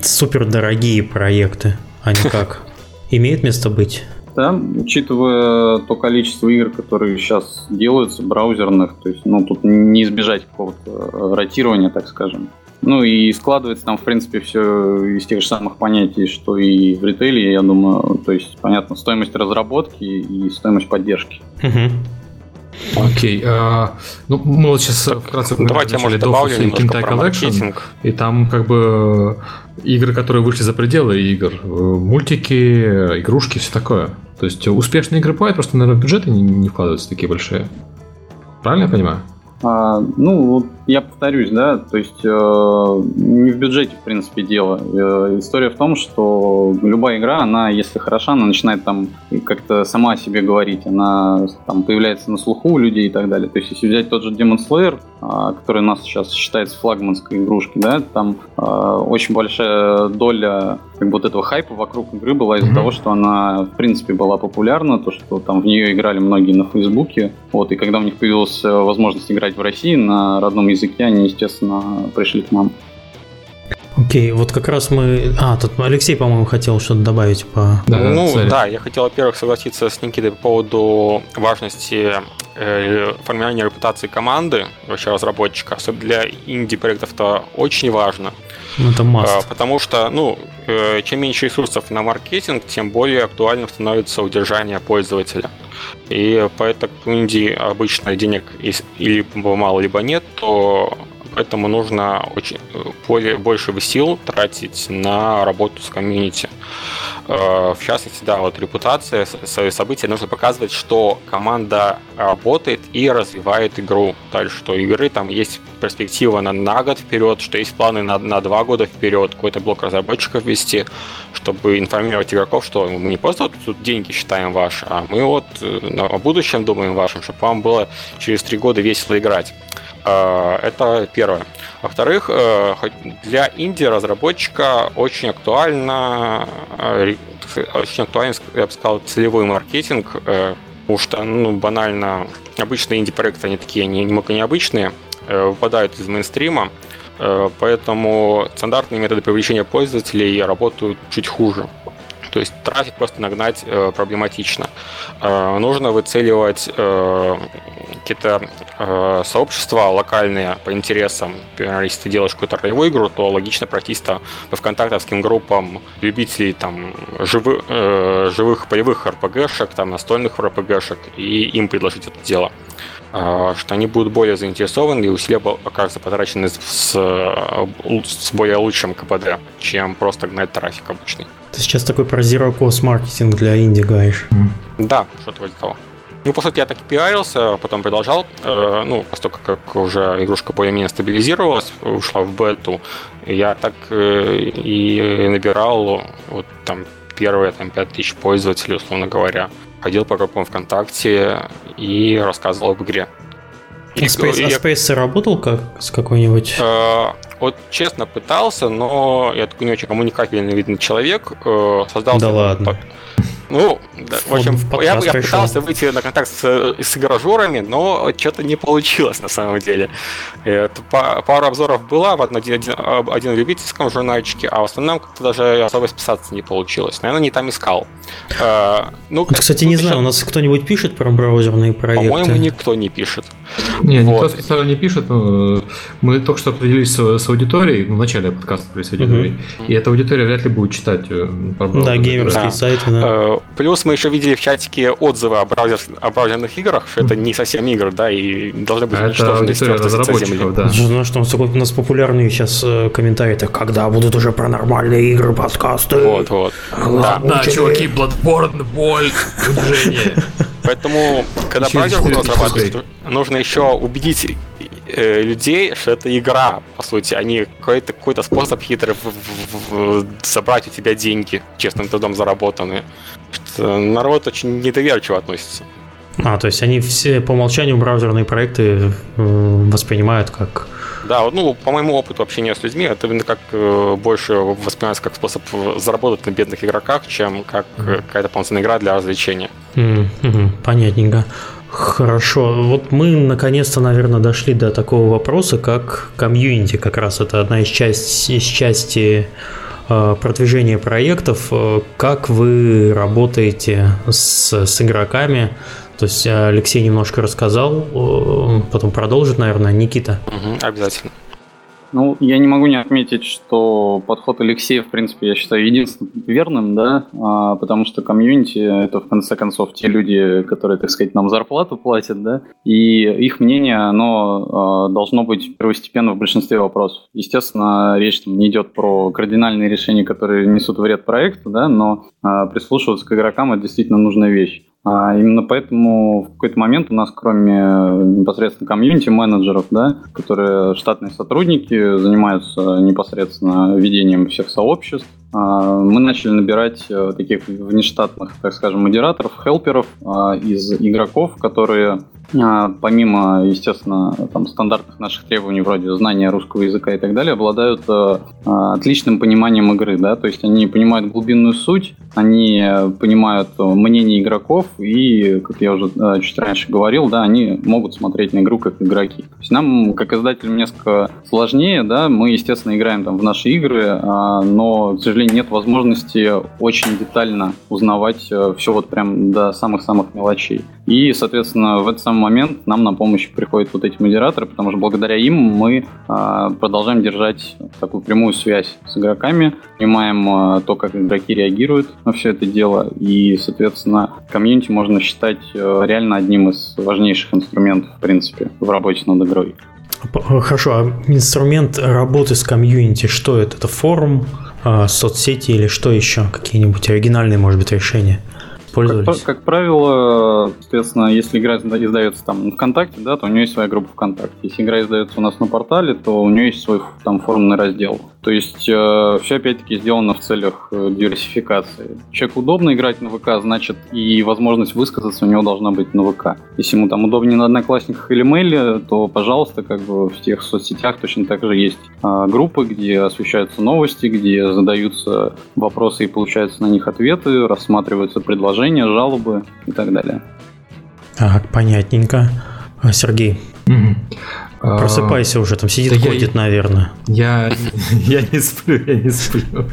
Супер дорогие проекты, а не как? Имеет место быть? Да, учитывая то количество игр, которые сейчас делаются, браузерных, то есть, ну, тут не избежать какого-то э, ротирования, так скажем. Ну и складывается там, в принципе, все из тех же самых понятий, что и в ритейле, я думаю. То есть, понятно, стоимость разработки и стоимость поддержки. Окей. Okay, uh, ну, мы вот сейчас вкратце Давайте я, может, добавлю немножко про маркетинг. И там как бы игры, которые вышли за пределы игр, э, мультики, игрушки, все такое. То есть успешные игры бывают, просто, наверное, бюджеты не, не вкладываются такие большие. Правильно я понимаю? А, ну, я повторюсь, да, то есть э, не в бюджете, в принципе, дело. Э, история в том, что любая игра, она, если хороша, она начинает там как-то сама о себе говорить, она там появляется на слуху у людей и так далее. То есть, если взять тот же Demon Slayer, э, который у нас сейчас считается флагманской игрушкой, да, там э, очень большая доля как бы вот этого хайпа вокруг игры была из-за mm-hmm. того, что она, в принципе, была популярна, то, что там в нее играли многие на Фейсбуке, вот, и когда у них появилась э, возможность играть в России на родном языке, они, естественно, пришли к нам. Окей, okay, вот как раз мы... А, тут Алексей, по-моему, хотел что-то добавить по... Да, ну, sorry. да, я хотел, во-первых, согласиться с Никитой по поводу важности э, формирования репутации команды, вообще разработчика. Особенно для инди-проектов это очень важно. Ну, это must. Потому что, ну, э, чем меньше ресурсов на маркетинг, тем более актуальным становится удержание пользователя. И поэтому инди обычно денег либо мало, либо нет, то поэтому нужно очень более, больше сил тратить на работу с комьюнити. Э, в частности, да, вот репутация, свои события нужно показывать, что команда работает и развивает игру. Дальше, что игры там есть перспектива на, на год вперед, что есть планы на, на два года вперед, какой-то блок разработчиков вести, чтобы информировать игроков, что мы не просто вот тут деньги считаем ваши, а мы вот э, о будущем думаем вашем, чтобы вам было через три года весело играть. Э, это первое. Во-вторых, для инди-разработчика очень актуально, очень актуален, я бы сказал, целевой маркетинг Потому что, ну, банально, обычные инди-проекты, они такие немного необычные, э, выпадают из мейнстрима, э, поэтому стандартные методы привлечения пользователей работают чуть хуже. То есть трафик просто нагнать э, проблематично. Э, нужно выцеливать э, какие-то э, сообщества локальные по интересам. Например, если ты делаешь какую-то ролевую игру, то логично пройтись по вконтактовским группам любителей там живы, э, живых полевых РПГшек, там настольных РПГшек, и им предложить это дело э, что они будут более заинтересованы и усилия окажутся потрачены с, с более лучшим КПД, чем просто гнать трафик обычный. Ты сейчас такой про Zero Cost маркетинг для инди говоришь. Да, что-то вроде того. Ну, по сути, я так и пиарился, потом продолжал. Э, ну, поскольку как уже игрушка более-менее стабилизировалась, ушла в бету, я так э, и набирал вот там первые там, 5000 пользователей, условно говоря. Ходил по группам ВКонтакте и рассказывал об игре. И, Space, и, а Space работал как с какой-нибудь? Э, вот честно пытался, но я такой не очень коммуникабельный видный человек. Э, создал да ладно. Ну, да, в общем, в я, я пытался выйти на контакт с, с игражурами, но что-то не получилось на самом деле. Это, пару обзоров было в один, один, один любительском журнальчике, а в основном как-то даже особо списаться не получилось. Наверное, не там искал. А, ну, вот, кстати, не знаю, у нас кто-нибудь пишет про браузерные проекты? По-моему, никто не пишет. Не, вот. никто специально не пишет. Но мы только что определились с, с аудиторией, ну, в начале подкаста с аудиторией, угу. и эта аудитория вряд ли будет читать э, про Да, геймерские да. сайты, да. Плюс мы еще видели в чатике отзывы о, браузер, о браузерных играх, что это не совсем игры, да, и должны быть уничтожены с разработчиков, да. Ну что, у нас популярные сейчас э, комментарии, это когда будут уже про нормальные игры, подкасты. Вот, вот. Ладно, да, чуваки, Bloodborne, боль, удивление. Поэтому, когда браузер будет разрабатывать, нужно еще убедить э, людей, что это игра, по сути, а не какой-то какой способ хитрый в, в, в, собрать у тебя деньги честным трудом заработанные. Народ очень недоверчиво относится. А, то есть они все по умолчанию браузерные проекты э, воспринимают как... Да, ну, по моему опыту общения с людьми, это именно как э, больше воспринимается как способ заработать на бедных игроках, чем как mm-hmm. какая-то полноценная игра для развлечения. Mm-hmm. Понятненько. Хорошо, вот мы наконец-то, наверное, дошли до такого вопроса, как комьюнити. Как раз это одна из, часть, из части э, продвижения проектов. Э, как вы работаете с, с игроками? То есть Алексей немножко рассказал, э, потом продолжит, наверное, Никита. Угу, обязательно. Ну, я не могу не отметить, что подход Алексея, в принципе, я считаю единственным верным, да, а, потому что комьюнити — это, в конце концов, те люди, которые, так сказать, нам зарплату платят, да, и их мнение, оно а, должно быть первостепенно в большинстве вопросов. Естественно, речь там не идет про кардинальные решения, которые несут вред проекту, да, но а, прислушиваться к игрокам — это действительно нужная вещь. А именно поэтому в какой-то момент у нас, кроме непосредственно комьюнити-менеджеров, да, которые штатные сотрудники, занимаются непосредственно ведением всех сообществ, а, мы начали набирать э, таких внештатных, так скажем, модераторов, хелперов а, из игроков, которые помимо, естественно, там, стандартных наших требований вроде знания русского языка и так далее, обладают э, отличным пониманием игры, да, то есть они понимают глубинную суть, они понимают мнение игроков и, как я уже э, чуть раньше говорил, да, они могут смотреть на игру как игроки. То есть нам, как издателям, несколько сложнее, да, мы, естественно, играем там в наши игры, но, к сожалению, нет возможности очень детально узнавать э, все вот прям до самых-самых мелочей. И, соответственно, в этот самый момент нам на помощь приходят вот эти модераторы, потому что благодаря им мы а, продолжаем держать такую прямую связь с игроками, понимаем а, то, как игроки реагируют на все это дело, и, соответственно, комьюнити можно считать а, реально одним из важнейших инструментов, в принципе, в работе над игрой. Хорошо, а инструмент работы с комьюнити, что это? Это форум, соцсети или что еще? Какие-нибудь оригинальные, может быть, решения? Как, как правило, соответственно, если игра издается там ВКонтакте, да, то у нее есть своя группа ВКонтакте. Если игра издается у нас на портале, то у нее есть свой там форумный раздел. То есть э, все опять-таки сделано в целях э, диверсификации. Человеку удобно играть на ВК, значит и возможность высказаться у него должна быть на ВК. Если ему там удобнее на Одноклассниках или Мейле, то, пожалуйста, как бы в тех соцсетях точно так же есть э, группы, где освещаются новости, где задаются вопросы и получаются на них ответы, рассматриваются предложения, жалобы и так далее. Так, понятненько. Сергей, угу. Просыпайся уже, там сидит, да ходит, я, наверное. Я, я не сплю, я не сплю.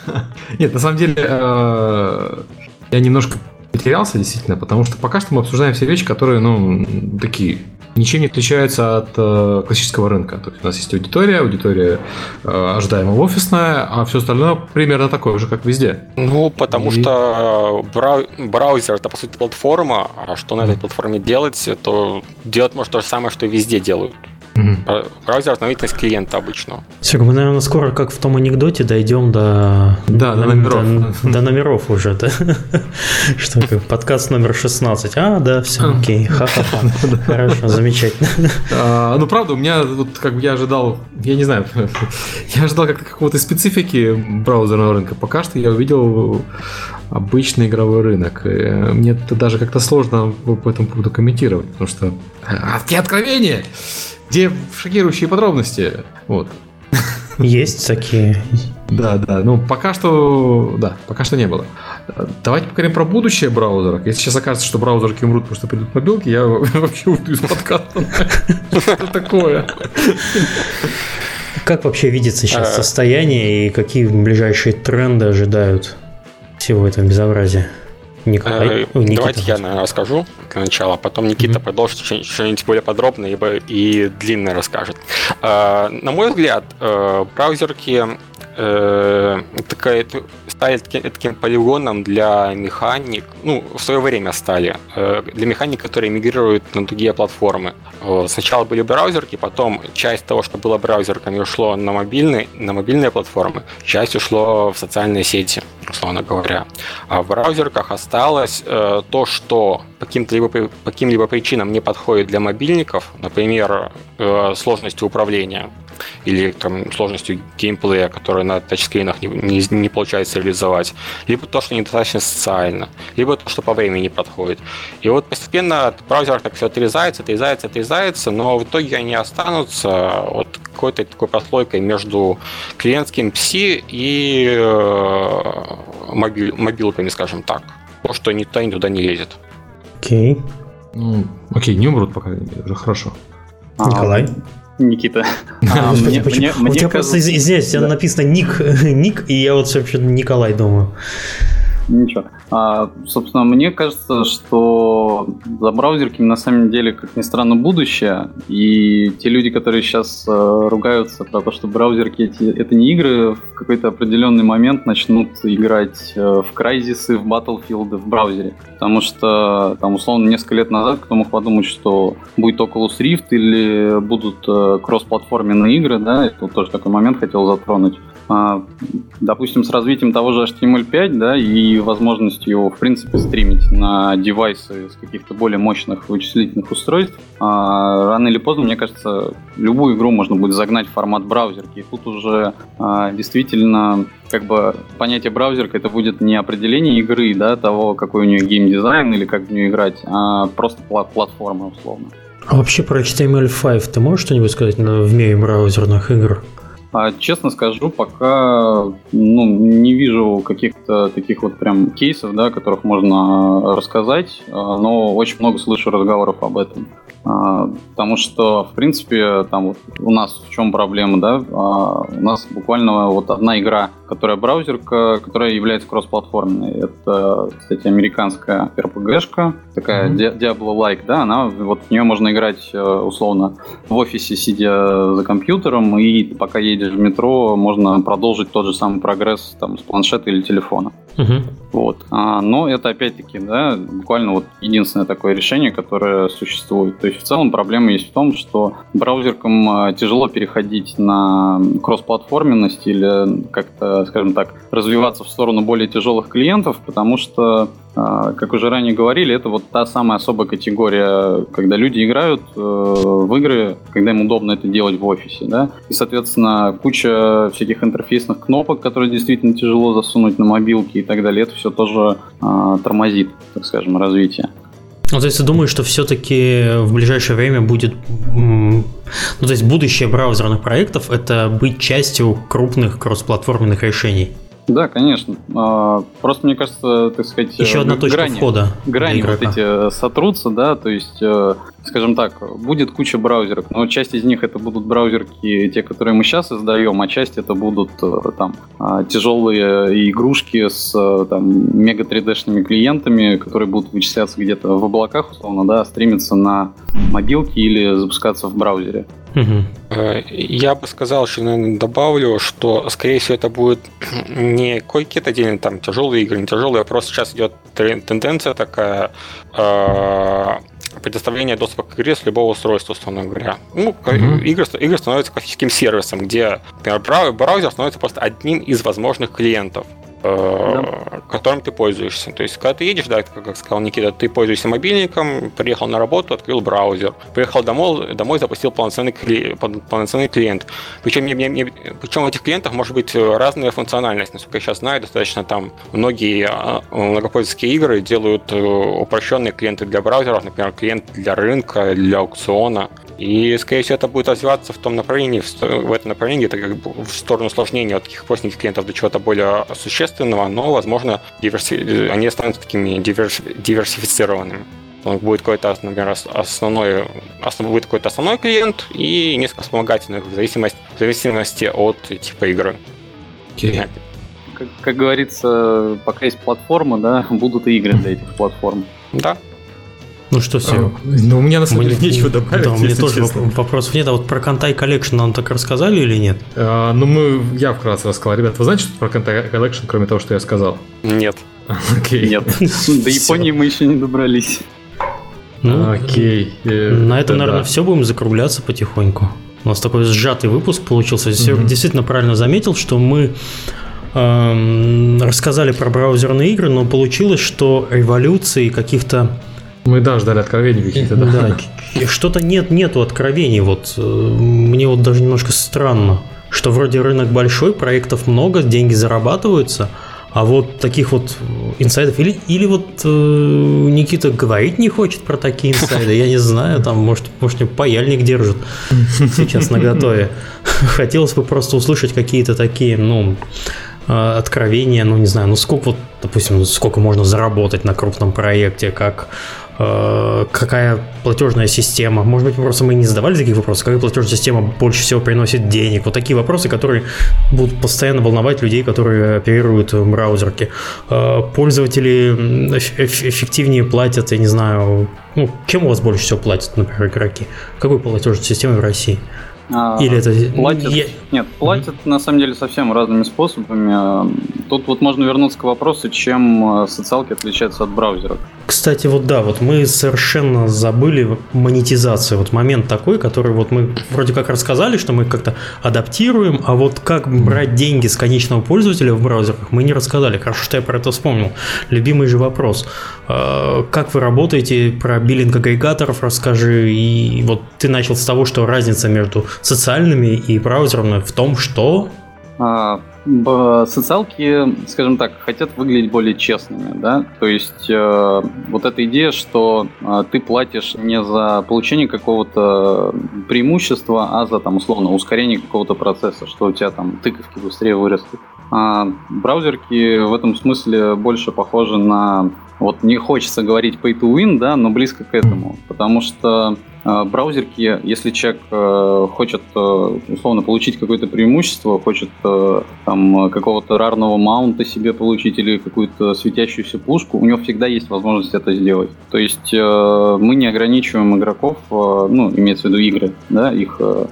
Нет, на самом деле, э, я немножко потерялся действительно, потому что пока что мы обсуждаем все вещи, которые, ну, такие ничем не отличаются от э, классического рынка. То есть у нас есть аудитория, аудитория э, ожидаемая офисная, а все остальное примерно такое же, как везде. Ну, потому И... что брау- браузер это по сути платформа, а что на этой платформе делать, то делать может то же самое, что и везде делают. Угу. Браузер разновидность клиента обычно. Все, мы, наверное, скоро, как в том анекдоте, дойдем до, да, до, номеров. До, до номеров уже, да? Что такое? Подкаст номер 16. А, да, все, окей. Ха-ха-ха. Хорошо, замечательно. А, ну, правда, у меня, вот, как бы я ожидал, я не знаю, я ожидал как-то какого-то специфики браузерного рынка. Пока что я увидел обычный игровой рынок. Мне это даже как-то сложно по этому поводу комментировать, потому что... А, какие откровения! Где шокирующие подробности. Вот. Есть такие. Да, да. Ну, пока что, да, пока что не было. Давайте поговорим про будущее браузеров. Если сейчас окажется, что браузерки умрут, потому что придут мобилки, я вообще уйду из подкаста. Что такое? Как вообще видится сейчас а. состояние и какие ближайшие тренды ожидают всего этого безобразия? Николай, э, Давайте я, наверное, расскажу для начала, потом Никита mm-hmm. продолжит что-нибудь более подробное и длинное расскажет. Э, на мой взгляд, э, такая, стали таким полигоном для механик, ну, в свое время стали, для механик, которые мигрируют на другие платформы. Сначала были браузерки, потом часть того, что было браузерками, ушло на мобильные, на мобильные платформы, часть ушло в социальные сети условно говоря. А в браузерках осталось э, то, что по каким-либо, по каким-либо причинам не подходит для мобильников, например, э, управления или там, сложностью геймплея, который на тачскринах не, не, не получается реализовать, либо то, что недостаточно социально, либо то, что по времени не подходит. И вот постепенно браузер так все отрезается, отрезается, отрезается, но в итоге они останутся вот какой-то такой прослойкой между клиентским PSI и э, мобиль, мобилками, скажем так. То, что никто туда не лезет. Окей. Okay. Ну, окей, не умрут пока, уже хорошо. Николай? Никита. А, мне, мне, У тебя просто, извиняюсь, написано ник, ник, и я вот вообще Николай думаю. Ничего. А, собственно, мне кажется, что за браузерками на самом деле, как ни странно, будущее. И те люди, которые сейчас э, ругаются про то, что браузерки эти, это не игры, в какой-то определенный момент начнут играть э, в Crysis, в Battlefield в браузере. Потому что, там, условно, несколько лет назад кто мог подумать, что будет Oculus Rift или будут э, кроссплатформенные игры, да, это тоже такой момент хотел затронуть. А, допустим, с развитием того же HTML5, да, и возможностью, в принципе, стримить на девайсы с каких-то более мощных вычислительных устройств, а, рано или поздно, мне кажется, любую игру можно будет загнать в формат браузерки. И тут уже а, действительно как бы понятие браузерка это будет не определение игры, да, того, какой у нее геймдизайн или как в нее играть, а просто платформа условно. А вообще про HTML5 ты можешь что-нибудь сказать в мире браузерных игр? А, честно скажу, пока ну, не вижу каких-то таких вот прям кейсов, да, которых можно рассказать, а, но очень много слышу разговоров об этом. А, потому что, в принципе, там вот у нас в чем проблема, да? А, у нас буквально вот одна игра, которая браузерка, которая является кроссплатформенной. Это, кстати, американская RPG-шка, такая mm-hmm. Diablo-like, да? Она, вот в нее можно играть э, условно в офисе, сидя за компьютером, и пока едешь в метро, можно продолжить тот же самый прогресс там с планшета или телефона. Mm-hmm. Вот. А, но это опять-таки, да, буквально вот единственное такое решение, которое существует. Есть в целом проблема есть в том, что браузеркам а, тяжело переходить на кроссплатформенность или как-то, скажем так, развиваться в сторону более тяжелых клиентов, потому что а, как уже ранее говорили, это вот та самая особая категория, когда люди играют э, в игры, когда им удобно это делать в офисе, да, и, соответственно, куча всяких интерфейсных кнопок, которые действительно тяжело засунуть на мобилки и так далее, это все тоже а, тормозит, так скажем, развитие. Ну, то есть ты думаешь, что все-таки в ближайшее время будет... Ну, то есть будущее браузерных проектов — это быть частью крупных кроссплатформенных решений? Да, конечно. А, просто мне кажется, так сказать, еще одна точка грани, входа грани вот эти сотрутся, да, то есть скажем так, будет куча браузеров, но часть из них это будут браузерки, те, которые мы сейчас издаем, а часть это будут э, там а, тяжелые игрушки с э, там, мега 3D-шными клиентами, которые будут вычисляться где-то в облаках, условно, да, стримиться на мобилке или запускаться в браузере. Э, я бы сказал, что, наверное, добавлю, что, скорее всего, это будет не какие-то отдельные там тяжелые игры, не тяжелые, а просто сейчас идет тенденция такая предоставление доступа к игре с любого устройства, условно говоря. Ну, mm-hmm. игры, игры становятся классическим сервисом, где, например, браузер становится просто одним из возможных клиентов да. которым ты пользуешься. То есть, когда ты едешь, да, как сказал Никита, ты пользуешься мобильником, приехал на работу, открыл браузер, приехал домой, домой запустил полноценный, полноценный клиент. Причем, не, не, причем у этих клиентов может быть разная функциональность. Насколько я сейчас знаю, достаточно там многие а, многопользовательские игры делают э, упрощенные клиенты для браузеров, например, клиент для рынка, для аукциона. И, скорее всего, это будет развиваться в том направлении, в этом направлении, это как бы в сторону усложнения от таких простеньких клиентов до чего-то более существенного, но, возможно, диверси... они останутся такими диверс... диверсифицированными. Он будет какой-то, например, основной, основной будет какой-то основной клиент и несколько вспомогательных в зависимости, в зависимости от типа игры. Okay. Как, как говорится, пока есть платформа, да, будут и игры для этих платформ. Да, ну что, все. А, ну, у меня на самом деле нечего добавить. Да, мне тоже честно. вопросов нет. А вот про Контай Collection нам так рассказали или нет? А, ну, мы, я вкратце рассказал. Ребят, вы знаете, что про Контай Collection, кроме того, что я сказал? Нет. Окей. Нет. До Японии мы еще не добрались. Ну, Окей. Э, на этом, наверное, все будем закругляться потихоньку. У нас такой сжатый выпуск получился. Серега действительно правильно заметил, что мы эм, рассказали про браузерные игры, но получилось, что эволюции каких-то мы да, ждали откровений каких-то, да. Да, что-то нет, нету откровений. Вот э, мне вот даже немножко странно, что вроде рынок большой, проектов много, деньги зарабатываются, а вот таких вот инсайдов или, или вот э, Никита говорить не хочет про такие инсайды, я не знаю, там может, может паяльник держит сейчас на готове. Хотелось бы просто услышать какие-то такие, ну, э, откровения, ну не знаю, ну сколько вот, допустим, сколько можно заработать на крупном проекте, как какая платежная система. Может быть, просто мы не задавали таких вопросов, какая платежная система больше всего приносит денег. Вот такие вопросы, которые будут постоянно волновать людей, которые оперируют браузерки. Э, пользователи эффективнее платят, я не знаю, ну, кем у вас больше всего платят, например, игроки? Какой платежной системой в России? А, Или это... Платят, Я... Нет, платят mm-hmm. на самом деле совсем разными способами. Тут вот можно вернуться к вопросу, чем э, социалки отличаются от браузеров. Кстати, вот да, вот мы совершенно забыли монетизацию. Вот момент такой, который вот мы вроде как рассказали, что мы как-то адаптируем, а вот как брать деньги с конечного пользователя в браузерах мы не рассказали. Хорошо, что я про это вспомнил. Любимый же вопрос. А, как вы работаете, про биллинг агрегаторов расскажи. И вот ты начал с того, что разница между социальными и браузерами в том, что а, социалки, скажем так, хотят выглядеть более честными, да, то есть э, вот эта идея, что э, ты платишь не за получение какого-то преимущества, а за там условно ускорение какого-то процесса, что у тебя там тыковки быстрее вырастут. А браузерки в этом смысле больше похожи на вот не хочется говорить pay to win, да, но близко к этому, потому что э, браузерки, если человек э, хочет э, условно получить какое-то преимущество, хочет э, там какого-то рарного маунта себе получить или какую-то светящуюся пушку, у него всегда есть возможность это сделать. То есть э, мы не ограничиваем игроков, э, ну, имеется в виду игры, да, их э,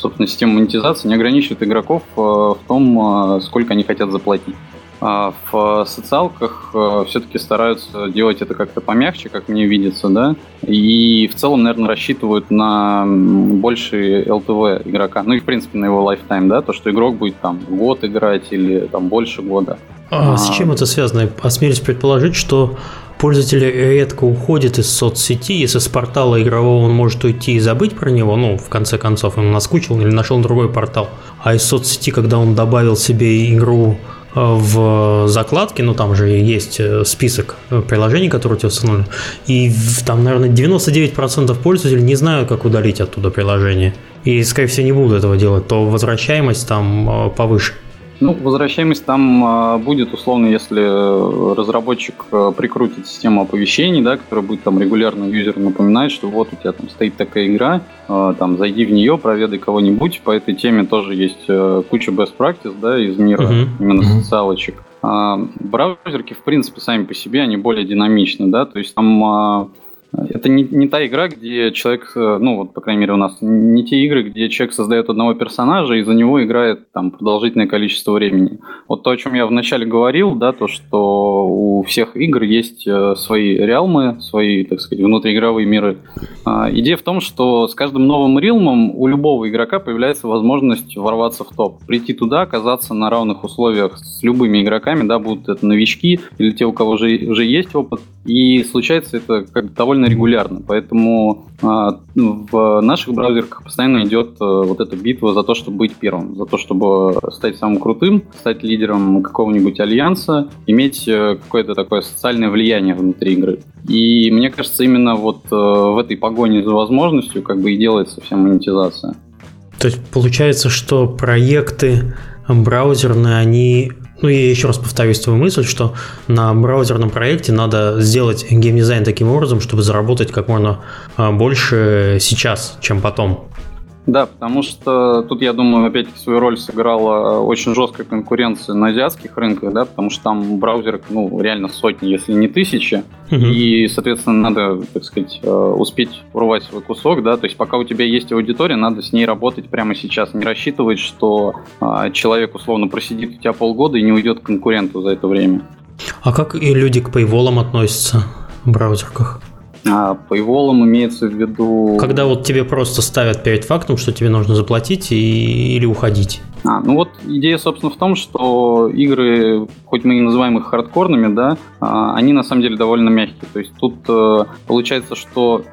собственно, система монетизации не ограничивает игроков э, в том, э, сколько они хотят заплатить. А в социалках э, все-таки стараются делать это как-то помягче, как мне видится, да, и в целом, наверное, рассчитывают на больший ЛТВ игрока, ну и, в принципе, на его лайфтайм, да, то, что игрок будет там год играть или там больше года. А, а. с чем это связано? Осмелюсь предположить, что пользователь редко уходит из соцсети, если с портала игрового он может уйти и забыть про него, ну, в конце концов, он наскучил или нашел другой портал, а из соцсети, когда он добавил себе игру в закладке, ну там же есть э, список э, приложений, которые у тебя установлены, и там, наверное, 99% пользователей не знают, как удалить оттуда приложение. И, скорее всего, не буду этого делать, то возвращаемость там э, повыше. Ну, возвращаемость там а, будет, условно, если э, разработчик э, прикрутит систему оповещений, да, которая будет там регулярно юзеру напоминать, что вот у тебя там стоит такая игра, э, там зайди в нее, проведай кого-нибудь. По этой теме тоже есть куча best practice, да, из мира uh-huh. именно uh-huh. социалочек. А, браузерки, в принципе, сами по себе, они более динамичны, да, то есть там а, это не, не та игра, где человек, э, ну вот, по крайней мере, у нас не те игры, где человек создает одного персонажа и за него играет там продолжительное количество времени. Вот то, о чем я вначале говорил, да, то, что у всех игр есть э, свои реалмы, свои, так сказать, внутриигровые миры. А, идея в том, что с каждым новым рилмом у любого игрока появляется возможность ворваться в топ, прийти туда, оказаться на равных условиях с любыми игроками, да, будут это новички или те, у кого уже, уже есть опыт. И случается это как довольно довольно регулярно. Поэтому а, ну, в наших браузерах постоянно идет а, вот эта битва за то, чтобы быть первым, за то, чтобы стать самым крутым, стать лидером какого-нибудь альянса, иметь э, какое-то такое социальное влияние внутри игры. И мне кажется, именно вот э, в этой погоне за возможностью как бы и делается вся монетизация. То есть получается, что проекты браузерные, они ну, я еще раз повторюсь твою мысль, что на браузерном проекте надо сделать геймдизайн таким образом, чтобы заработать как можно а, больше сейчас, чем потом. Да, потому что тут, я думаю, опять-таки свою роль сыграла очень жесткая конкуренция на азиатских рынках, да, потому что там браузеры, ну, реально сотни, если не тысячи, uh-huh. и, соответственно, надо, так сказать, э, успеть урвать свой кусок, да, то есть пока у тебя есть аудитория, надо с ней работать прямо сейчас, не рассчитывать, что а, человек, условно, просидит у тебя полгода и не уйдет к конкуренту за это время. А как и люди к пейволам относятся в браузерках? А paywall имеется в виду... Когда вот тебе просто ставят перед фактом, что тебе нужно заплатить и... или уходить. А, ну вот идея, собственно, в том, что игры, хоть мы и называем их хардкорными, да, а, они на самом деле довольно мягкие. То есть тут э, получается, что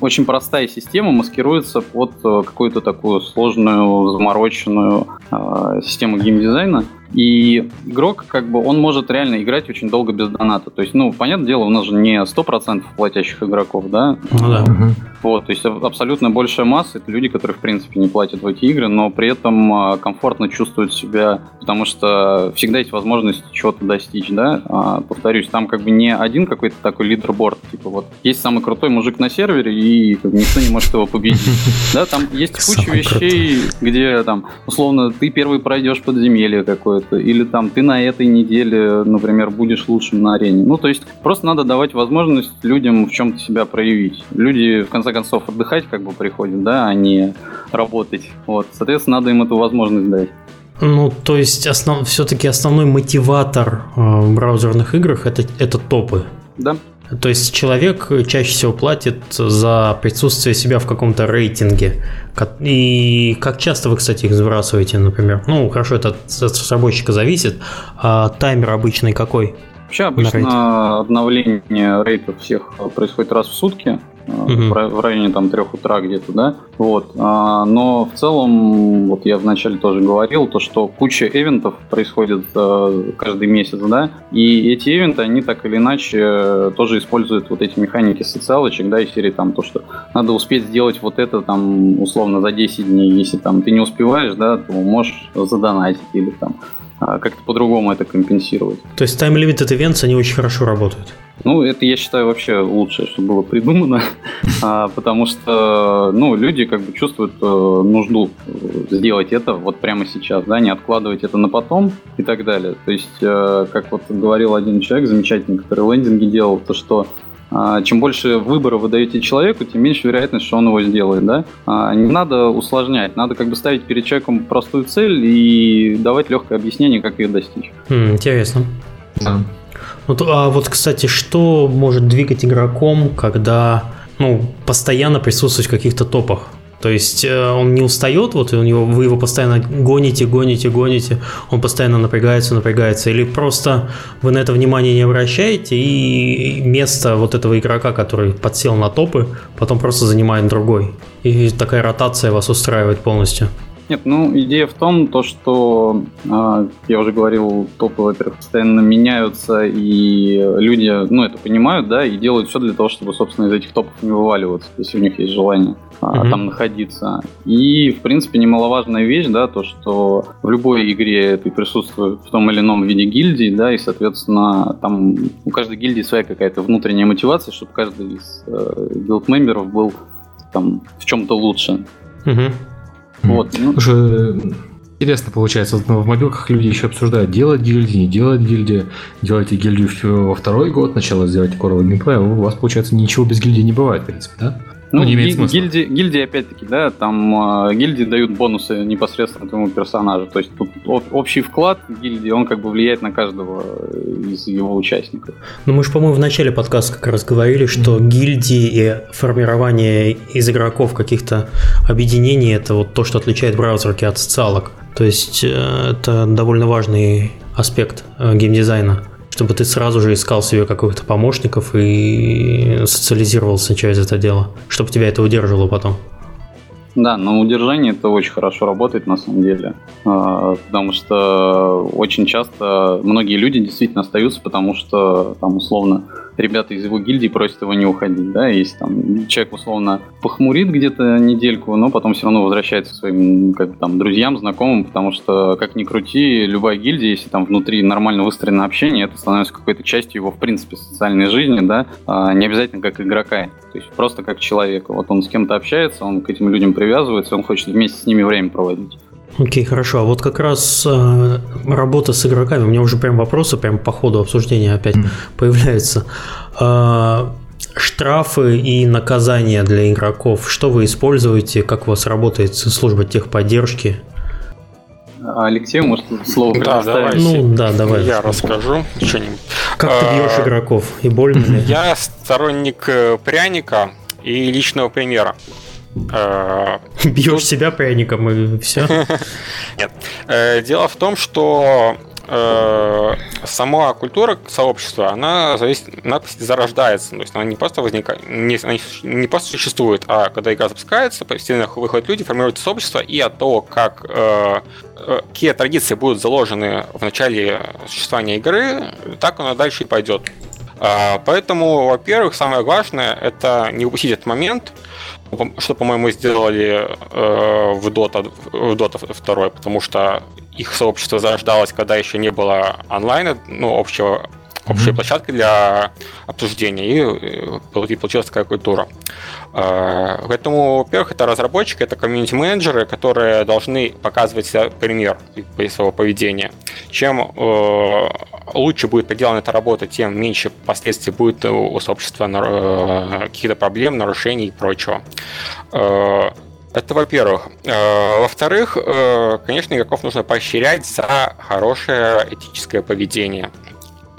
очень простая система маскируется под э, какую-то такую сложную, замороченную э, систему геймдизайна. И игрок, как бы, он может реально играть очень долго без доната. То есть, ну, понятное дело, у нас же не 100% платящих игроков, да? Ну да. Вот, то есть абсолютно большая масса это люди, которые, в принципе, не платят в эти игры, но при этом а, комфортно чувствуют себя, потому что всегда есть возможность чего-то достичь, да? А, повторюсь, там как бы не один какой-то такой лидерборд, типа вот есть самый крутой мужик на сервере, и как бы, никто не может его победить. Да, там есть куча вещей, где там, условно, ты первый пройдешь подземелье какое-то, какое-то, или там ты на этой неделе, например, будешь лучшим на арене. Ну, то есть просто надо давать возможность людям в чем-то себя проявить. Люди, в конце концов, отдыхать как бы приходят, да, а не работать. Вот, соответственно, надо им эту возможность дать. Ну, то есть основ, все-таки основной мотиватор э, в браузерных играх это, это топы. Да. То есть человек чаще всего платит за присутствие себя в каком-то рейтинге. И как часто вы, кстати, их сбрасываете, например? Ну, хорошо, это от разработчика зависит. А таймер обычный какой? Вообще обычно обновление рейтов всех происходит раз в сутки угу. в районе там трех утра где-то, да, вот. А, но в целом, вот я вначале тоже говорил, то, что куча ивентов происходит э, каждый месяц, да, и эти ивенты, они так или иначе тоже используют вот эти механики социалочек, да, и серии там то, что надо успеть сделать вот это там условно за 10 дней, если там ты не успеваешь, да, то можешь задонатить или там как-то по-другому это компенсировать. То есть Time Limited Events, они очень хорошо работают? Ну, это, я считаю, вообще лучшее, что было придумано, а, потому что, ну, люди как бы чувствуют э, нужду сделать это вот прямо сейчас, да, не откладывать это на потом и так далее. То есть, э, как вот говорил один человек замечательный, который лендинги делал, то что а, чем больше выбора вы даете человеку, тем меньше вероятность, что он его сделает, да. А, не надо усложнять, надо как бы ставить перед человеком простую цель и давать легкое объяснение, как ее достичь. Хм, интересно. Да. Вот, а вот, кстати, что может двигать игроком, когда ну, постоянно присутствовать в каких-то топах? То есть э, он не устает, вот у него, вы его постоянно гоните, гоните, гоните, он постоянно напрягается, напрягается, или просто вы на это внимание не обращаете, и место вот этого игрока, который подсел на топы, потом просто занимает другой. И такая ротация вас устраивает полностью. Нет, ну идея в том, то, что, э, я уже говорил, топы, во-первых, постоянно меняются, и люди, ну, это понимают, да, и делают все для того, чтобы, собственно, из этих топов не вываливаться, если у них есть желание mm-hmm. там находиться. И, в принципе, немаловажная вещь, да, то, что в любой игре ты присутствует в том или ином виде гильдии, да, и, соответственно, там у каждой гильдии своя какая-то внутренняя мотивация, чтобы каждый из э, билд-мемберов был там в чем-то лучше. Mm-hmm. Вот. Ну. Слушай, интересно получается, вот в мобилках люди еще обсуждают, делать гильдии, не делать гильдии, делайте гильдию во второй год, сначала сделать коровый геймплей, а у вас, получается, ничего без гильдии не бывает, в принципе, да? Ну, не имеет смысла. Гильдии, гильдии, опять-таки, да, там э, гильдии дают бонусы непосредственно твоему персонажу. То есть тут общий вклад гильдии, он как бы влияет на каждого из его участников. Ну, мы же, по-моему, в начале подкаста как раз говорили, что mm-hmm. гильдии и формирование из игроков каких-то объединений это вот то, что отличает браузерки от социалок. То есть э, это довольно важный аспект э, геймдизайна чтобы ты сразу же искал себе каких-то помощников и социализировался через это дело, чтобы тебя это удерживало потом. Да, на удержание это очень хорошо работает на самом деле, а, потому что очень часто многие люди действительно остаются, потому что там условно ребята из его гильдии просят его не уходить, да, если там человек условно похмурит где-то недельку, но потом все равно возвращается к своим как там друзьям, знакомым, потому что как ни крути, любая гильдия, если там внутри нормально выстроено общение, это становится какой-то частью его в принципе социальной жизни, да, а не обязательно как игрока, то есть просто как человека. Вот он с кем-то общается, он к этим людям привязывается, он хочет вместе с ними время проводить. Окей, okay, хорошо. А вот как раз э, работа с игроками, у меня уже прям вопросы прям по ходу обсуждения опять mm. появляются. Э, штрафы и наказания для игроков. Что вы используете? Как у вас работает служба техподдержки? Алексей, может, слово да, давай, Ну, да, давай. Я расскажу что-нибудь. Как ты бьешь а, игроков? И больно ли? Я сторонник э, пряника и личного примера. Э, Бьешь себя пряником и все? Нет. Э, дело в том, что э, сама культура сообщества, она зависит, она зарождается, то есть она не просто возникает, не, она не просто существует, а когда игра запускается, постепенно выходят люди, формируется сообщество, и от того, как э, какие традиции будут заложены в начале существования игры, так оно дальше и пойдет. Поэтому, во-первых, самое важное это не упустить этот момент, что, по-моему, сделали э, в Dota, в Dota 2, потому что их сообщество зарождалось, когда еще не было онлайна, ну, общего общей mm-hmm. площадкой для обсуждения, и, э, и получилась такая культура. Э, поэтому, во-первых, это разработчики, это комьюнити-менеджеры, которые должны показывать пример своего поведения. Чем э, лучше будет проделана эта работа, тем меньше последствий будет у сообщества каких-то проблем, нарушений и прочего. Это во-первых. Во-вторых, конечно, игроков нужно поощрять за хорошее этическое поведение.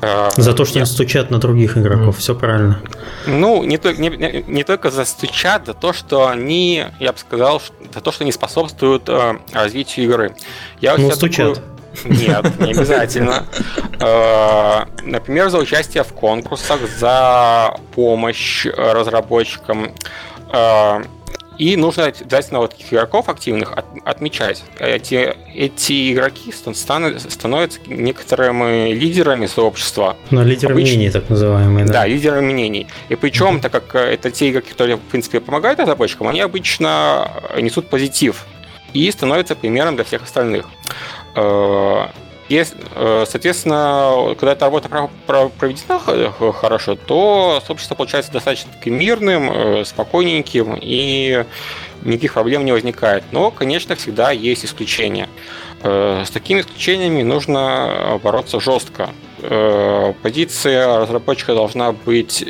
А, за то, что они стучат на других игроков, mm. все правильно. Ну, не, не, не, только за стучат, за то, что они, я бы сказал, за то, что они способствуют э, развитию игры. Я ну, стучат. Такую... Нет, не обязательно. Э, например, за участие в конкурсах, за помощь разработчикам. Э, и нужно обязательно вот таких игроков активных от, отмечать. Эти, эти игроки станут, становятся некоторыми лидерами сообщества. Ну, лидеры Обычно, мнений, так называемые, да. Да, лидеры мнений. И причем, так как это те игроки, которые, в принципе, помогают разработчикам, они обычно несут позитив и становятся примером для всех остальных. Есть, э, соответственно, когда эта работа проведена хорошо, то сообщество получается достаточно мирным, э, спокойненьким и никаких проблем не возникает. Но, конечно, всегда есть исключения. Э, с такими исключениями нужно бороться жестко. Позиция разработчика должна быть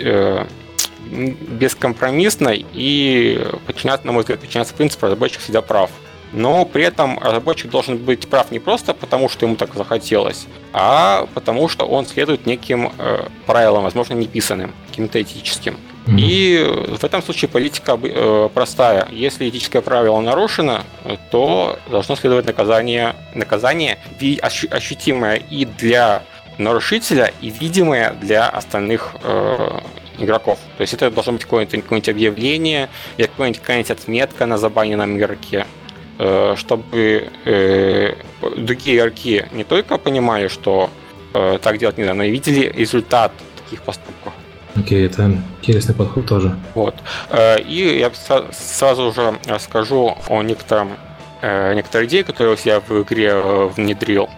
бескомпромиссной и подчиняться, на мой взгляд, подчиняться принципу разработчик всегда прав но при этом разработчик должен быть прав не просто потому, что ему так захотелось, а потому что он следует неким э, правилам, возможно, неписанным, каким-то этическим. Mm-hmm. И в этом случае политика э, простая. Если этическое правило нарушено, то должно следовать наказание, наказание ощутимое и для нарушителя, и видимое для остальных э, игроков. То есть это должно быть какое-нибудь, какое-нибудь объявление или какая-нибудь отметка на забаненном игроке. Э, чтобы э, другие игроки не только понимали, что так делать нельзя, но и видели результат таких поступков. Окей, okay, это интересный подход тоже. Вот. И я сразу же расскажу о некотором, некоторой идее, которую я в игре внедрил,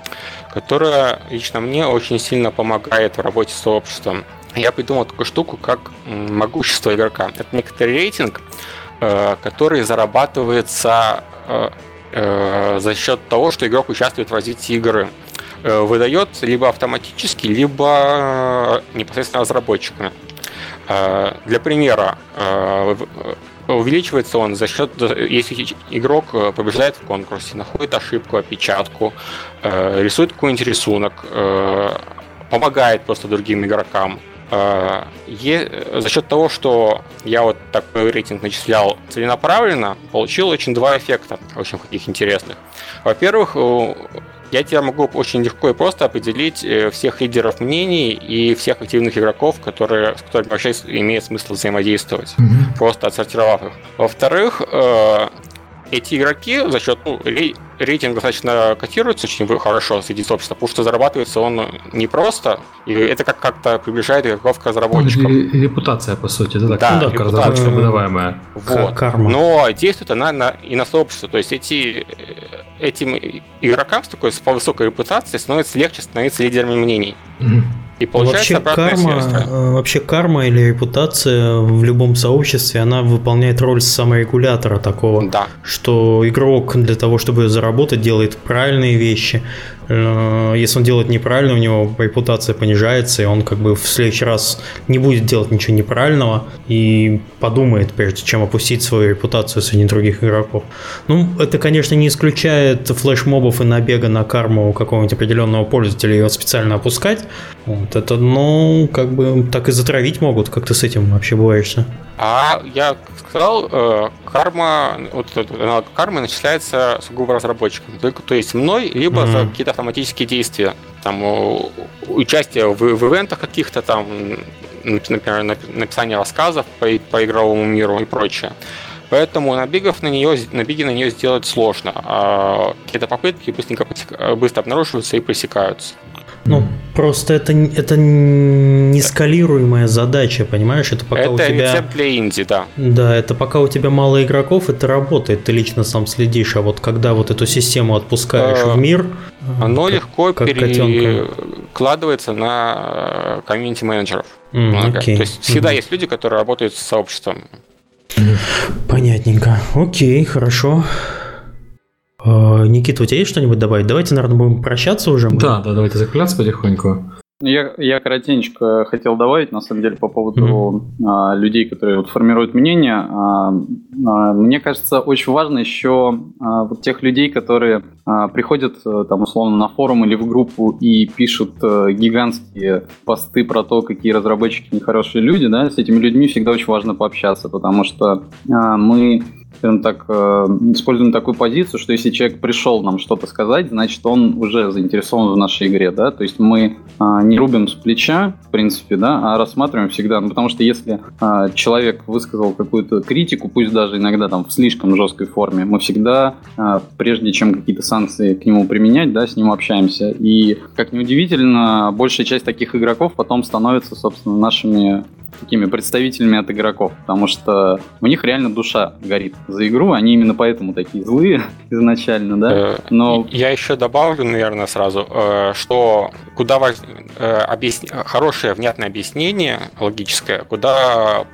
которая лично мне очень сильно помогает в работе с сообществом я придумал такую штуку, как могущество игрока. Это некоторый рейтинг, э, который зарабатывается э, э, за счет того, что игрок участвует в развитии игры. Выдает либо автоматически, либо непосредственно разработчиками. Для примера, увеличивается он за счет, если игрок побеждает в конкурсе, находит ошибку, опечатку, рисует какой-нибудь рисунок, помогает просто другим игрокам, Э, за счет того, что я вот такой рейтинг начислял целенаправленно, получил очень два эффекта, очень каких интересных. Во-первых, я тебя могу очень легко и просто определить э, всех лидеров мнений и всех активных игроков, которые, с которыми вообще имеет смысл взаимодействовать, mm-hmm. просто отсортировав их. Во-вторых, э, эти игроки за счет ну, рейтинг достаточно котируется очень хорошо среди сообщества, потому что зарабатывается он не просто, и это как- как-то приближает игроков к разработчикам. Репутация, по сути, так, да, ну, да разработчикам выдаваемая. Вот. Карма. Но действует она на, и на сообщество. То есть эти, этим игрокам с такой с высокой репутацией становится легче становиться лидерами мнений. Mm-hmm. И получается вообще карма, связь, э, вообще карма или репутация в любом сообществе, она выполняет роль саморегулятора такого, да. что игрок для того, чтобы заработать, делает правильные вещи, Э, если он делает неправильно, у него репутация понижается, и он как бы в следующий раз не будет делать ничего неправильного и подумает, прежде чем опустить свою репутацию среди других игроков. Ну, это, конечно, не исключает флешмобов и набега на карму какого-нибудь определенного пользователя и его специально опускать. Вот это, ну, как бы так и затравить могут. Как ты с этим вообще боишься? А я сказал, э, карма, вот аналог кармы начисляется сугубо разработчиком. Только, то есть мной, либо mm-hmm. за какие-то автоматические действия. Там участие в, в ивентах каких-то там, например, написание рассказов по, по игровому миру и прочее. Поэтому набегов на нее, набеги на нее сделать сложно. А какие-то попытки быстренько, быстро обнаруживаются и пресекаются. Ну, просто это, это не скалируемая задача, понимаешь? Это пока это у тебя... рецепт для инди, да. Да, это пока у тебя мало игроков, это работает, ты лично сам следишь, а вот когда вот эту систему отпускаешь в мир... Оно как, легко как перекладывается на комьюнити менеджеров. Mm, okay. То есть всегда mm. есть люди, которые работают с сообществом. Понятненько. Окей, хорошо. А, Никита, у тебя есть что-нибудь добавить? Давайте, наверное, будем прощаться уже. Да, да, давайте закругляться потихоньку. Я, я коротенько хотел добавить, на самом деле, по поводу mm-hmm. а, людей, которые вот формируют мнение. А, а, мне кажется, очень важно еще а, вот тех людей, которые а, приходят а, там условно на форум или в группу и пишут а, гигантские посты про то, какие разработчики нехорошие люди, да, с этими людьми всегда очень важно пообщаться, потому что а, мы скажем так, э, используем такую позицию, что если человек пришел нам что-то сказать, значит, он уже заинтересован в нашей игре, да, то есть мы а, не рубим с плеча, в принципе, да, а рассматриваем всегда, ну, потому что если а, человек высказал какую-то критику, пусть даже иногда там в слишком жесткой форме, мы всегда, а, прежде чем какие-то санкции к нему применять, да, с ним общаемся, и, как ни удивительно, большая часть таких игроков потом становится, собственно, нашими такими представителями от игроков, потому что у них реально душа горит за игру, они именно поэтому такие злые изначально, да. Э, Но я еще добавлю, наверное, сразу, э, что куда важ... Э, объясни... хорошее внятное объяснение логическое, куда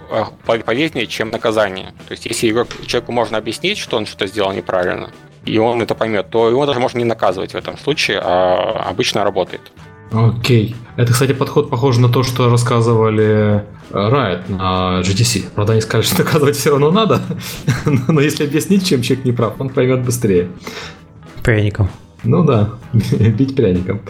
полезнее, чем наказание. То есть, если игрок, человеку можно объяснить, что он что-то сделал неправильно, и он это поймет, то его даже можно не наказывать в этом случае, а обычно работает. Окей. Это, кстати, подход похож на то, что рассказывали э, Riot на GTC. Правда, они сказали, что наказывать все равно надо, но если объяснить, чем человек не прав, он поймет быстрее. Пряником. Ну да, бить пряником.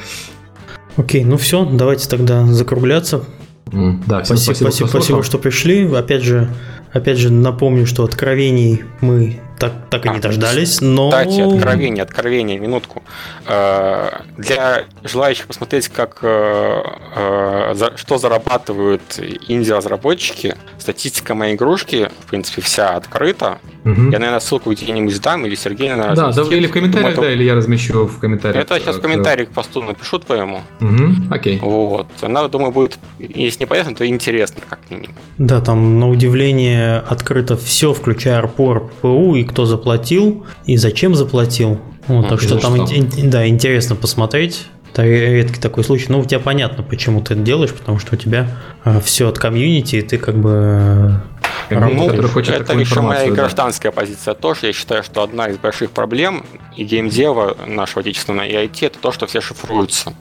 Окей, ну все, давайте тогда закругляться. да, всем спасибо, спасибо, спасибо, что пришли. Опять же, опять же напомню, что откровений мы так, так и не дождались, но... Кстати, откровение, откровение, минутку. Э, для желающих посмотреть, как, э, э, что зарабатывают инди-разработчики, статистика моей игрушки, в принципе, вся открыта. Угу. Я, наверное, ссылку где-нибудь дам, или Сергей, наверное, Да, да или в комментариях, Думаю, да, или я размещу в комментариях. Это сейчас в комментариях к посту напишу твоему. Угу, окей. Вот. Она, думаю, будет, если не полезно, то интересно, как минимум. Да, там, на удивление, открыто все, включая арпор, ПУ, и кто заплатил, и зачем заплатил. Вот, так что там, что? да, интересно посмотреть. Это редкий такой случай. Ну, у тебя понятно, почему ты это делаешь, потому что у тебя а, все от комьюнити, и ты как бы ну, который хочет это еще моя да. гражданская позиция тоже. Я считаю, что одна из больших проблем и геймдева нашего отечественного и IT это то, что все шифруются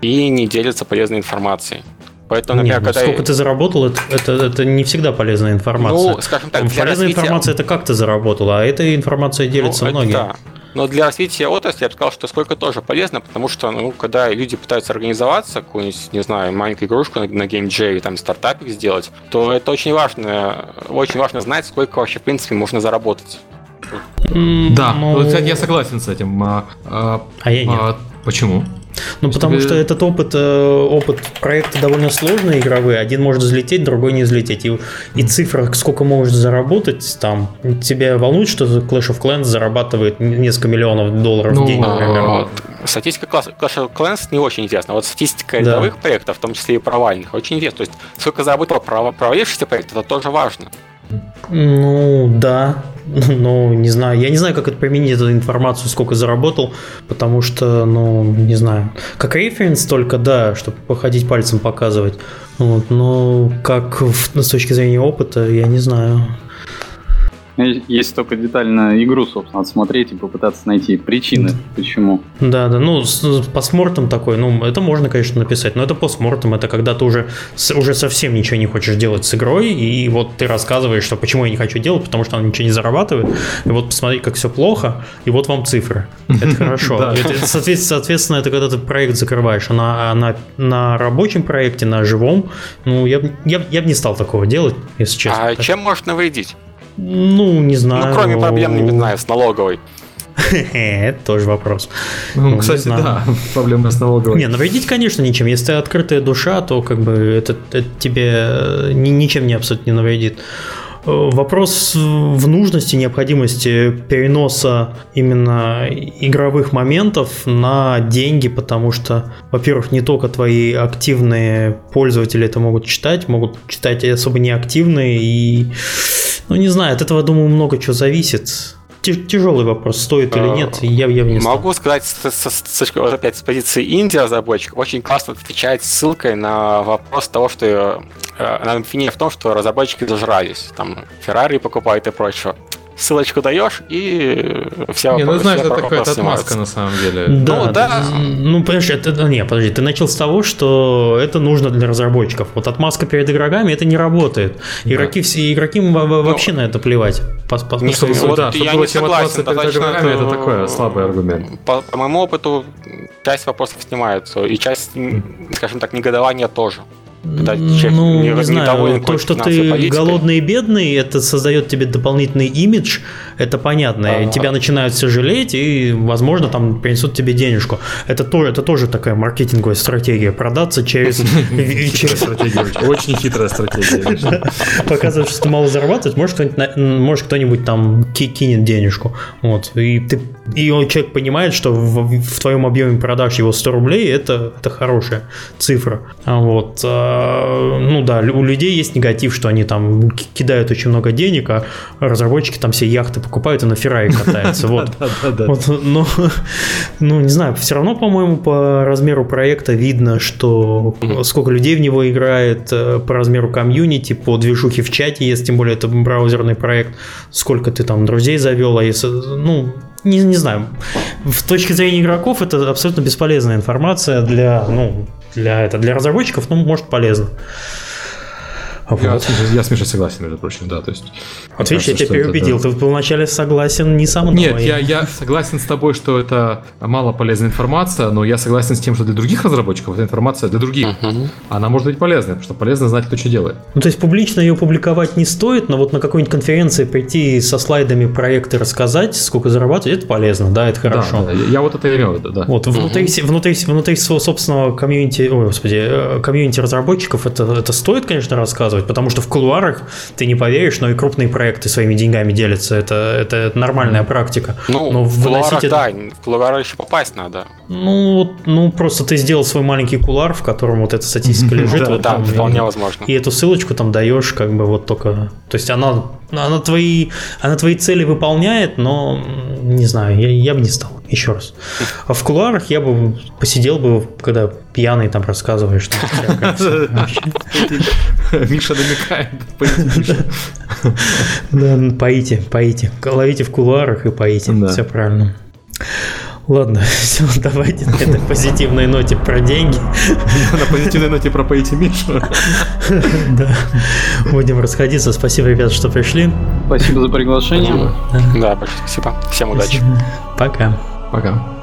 и не делятся полезной информацией. Поэтому, например, Нет, ну, когда сколько ты заработал, это, это, это не всегда полезная информация. Ну, скажем так, полезная развития... информация это как ты заработал, а эта информация делится ну, многие. Да. Но для развития отрасли я бы сказал, что сколько тоже полезно, потому что, ну, когда люди пытаются организоваться, какую-нибудь, не знаю, маленькую игрушку на, на GameJ, там, стартапик сделать, то это очень важно, очень важно знать, сколько вообще, в принципе, можно заработать. Да, ну... вот, кстати, я согласен с этим. А, а, а я нет. А, почему? Ну, потому тебе... что этот опыт, э, опыт проекта довольно сложный игровые. Один может взлететь, другой не взлететь. И, и цифра, сколько можешь заработать там, тебя волнует, что Clash of Clans зарабатывает несколько миллионов долларов ну, в день, например? Вот. Статистика Clash of Clans не очень интересна. Вот статистика да. рядовых проектов, в том числе и провальных, очень интересна. То есть, сколько заработал провалившийся проект, это тоже важно. Ну, да. Ну, не знаю. Я не знаю, как это применить эту информацию, сколько заработал, потому что, ну, не знаю. Как референс только, да, чтобы походить пальцем показывать. Вот, но как в, с точки зрения опыта, я не знаю. Есть только детально игру, собственно, отсмотреть и попытаться найти причины, почему. Да, да, ну, с, с постмортом такой, ну, это можно, конечно, написать, но это постмортом, это когда ты уже, уже совсем ничего не хочешь делать с игрой, и вот ты рассказываешь, что почему я не хочу делать, потому что она ничего не зарабатывает, и вот посмотри, как все плохо, и вот вам цифры. Это хорошо. Соответственно, это когда ты проект закрываешь, а на, на рабочем проекте, на живом, ну, я бы не стал такого делать, если честно. А чем можно навредить? Ну, не знаю. Ну, кроме проблем, не знаю, с налоговой. Это тоже вопрос. Ну, ну кстати, да, проблемы с налоговой. Не, навредить, конечно, ничем. Если ты открытая душа, то как бы это, это тебе э, ничем не абсолютно не навредит. Э, вопрос в нужности, необходимости переноса именно игровых моментов на деньги, потому что, во-первых, не только твои активные пользователи это могут читать, могут читать особо неактивные и ну, не знаю, от этого, думаю, много чего зависит. Тяжелый вопрос, стоит или нет, я, я не Могу сказать, с, с, с, опять с позиции инди разработчик, очень классно отвечает ссылкой на вопрос того, что э, на обвинение в том, что разработчики зажрались, там, Феррари покупают и прочее ссылочку даешь, и вся Не, ну знаешь, это такая отмазка на самом деле. Да, ну, да. Ну, понимаешь, это, не, подожди, ты начал с того, что это нужно для разработчиков. Вот отмазка перед игроками, это не работает. Игроки, да. все, игроки вообще ну, на это плевать. По, по, не, чтобы, вот, да, я не согласен, перед игроками, это такой слабый аргумент. По, по моему опыту, часть вопросов снимается, и часть, скажем так, негодования тоже. Когда человек ну, не, не знаю, то, что ты политикой. голодный и бедный, это создает тебе дополнительный имидж, это понятно. А-а-а. Тебя начинают все жалеть, и, возможно, там принесут тебе денежку. Это, тоже, это тоже такая маркетинговая стратегия. Продаться через... Очень хитрая стратегия. Показывать, что ты мало зарабатываешь, может кто-нибудь там кинет денежку. Вот. И ты и человек понимает, что в, в твоем объеме продаж его 100 рублей это, это хорошая цифра. Вот. А, ну да, у людей есть негатив, что они там кидают очень много денег, а разработчики там все яхты покупают и на Феррари катаются. Вот. Но, ну, не знаю, все равно, по-моему, по размеру проекта видно, что сколько людей в него играет, э, по размеру комьюнити, по движухе в чате, если тем более это браузерный проект, сколько ты там друзей завел, а если, ну, не, не знаю, в точке зрения игроков это абсолютно бесполезная информация для, ну, для, это, для разработчиков, ну, может, полезно. Вот. Я, я с Мишей согласен, между прочим, да. То есть, вот видишь, я тебя переубедил. Это, да. Ты вначале согласен не сам Нет, я, я согласен с тобой, что это мало полезная информация, но я согласен с тем, что для других разработчиков эта информация для других. Uh-huh. Она может быть полезной, потому что полезно знать, кто что делает. Ну, то есть публично ее публиковать не стоит, но вот на какой-нибудь конференции прийти со слайдами проекты рассказать, сколько зарабатывать, это полезно, да, это хорошо. Да, да, я вот это имел виду, да. Вот, uh-huh. внутри, внутри, внутри своего собственного комьюнити, ой, господи, э, комьюнити разработчиков это, это стоит, конечно, рассказывать, рассказывать, потому что в кулуарах, ты не поверишь, но и крупные проекты своими деньгами делятся. Это, это нормальная практика. Ну, но в кулуарах, это... да, в кулуары еще попасть надо. Ну, ну, просто ты сделал свой маленький кулуар, в котором вот эта статистика лежит. Да, вот да, вполне возможно. И эту ссылочку там даешь, как бы вот только... То есть она, она, твои, она твои цели выполняет, но, не знаю, я, я бы не стал еще раз. А в кулуарах я бы посидел бы, когда пьяный там рассказываешь. Миша намекает. Да, поите, поите. Ловите в кулуарах и поите. Все правильно. Ладно, все, давайте на этой позитивной ноте про деньги. На позитивной ноте про поите Мишу. Да. Будем расходиться. Спасибо, ребята, что пришли. Спасибо за приглашение. Да, спасибо. Всем удачи. Пока. Пока.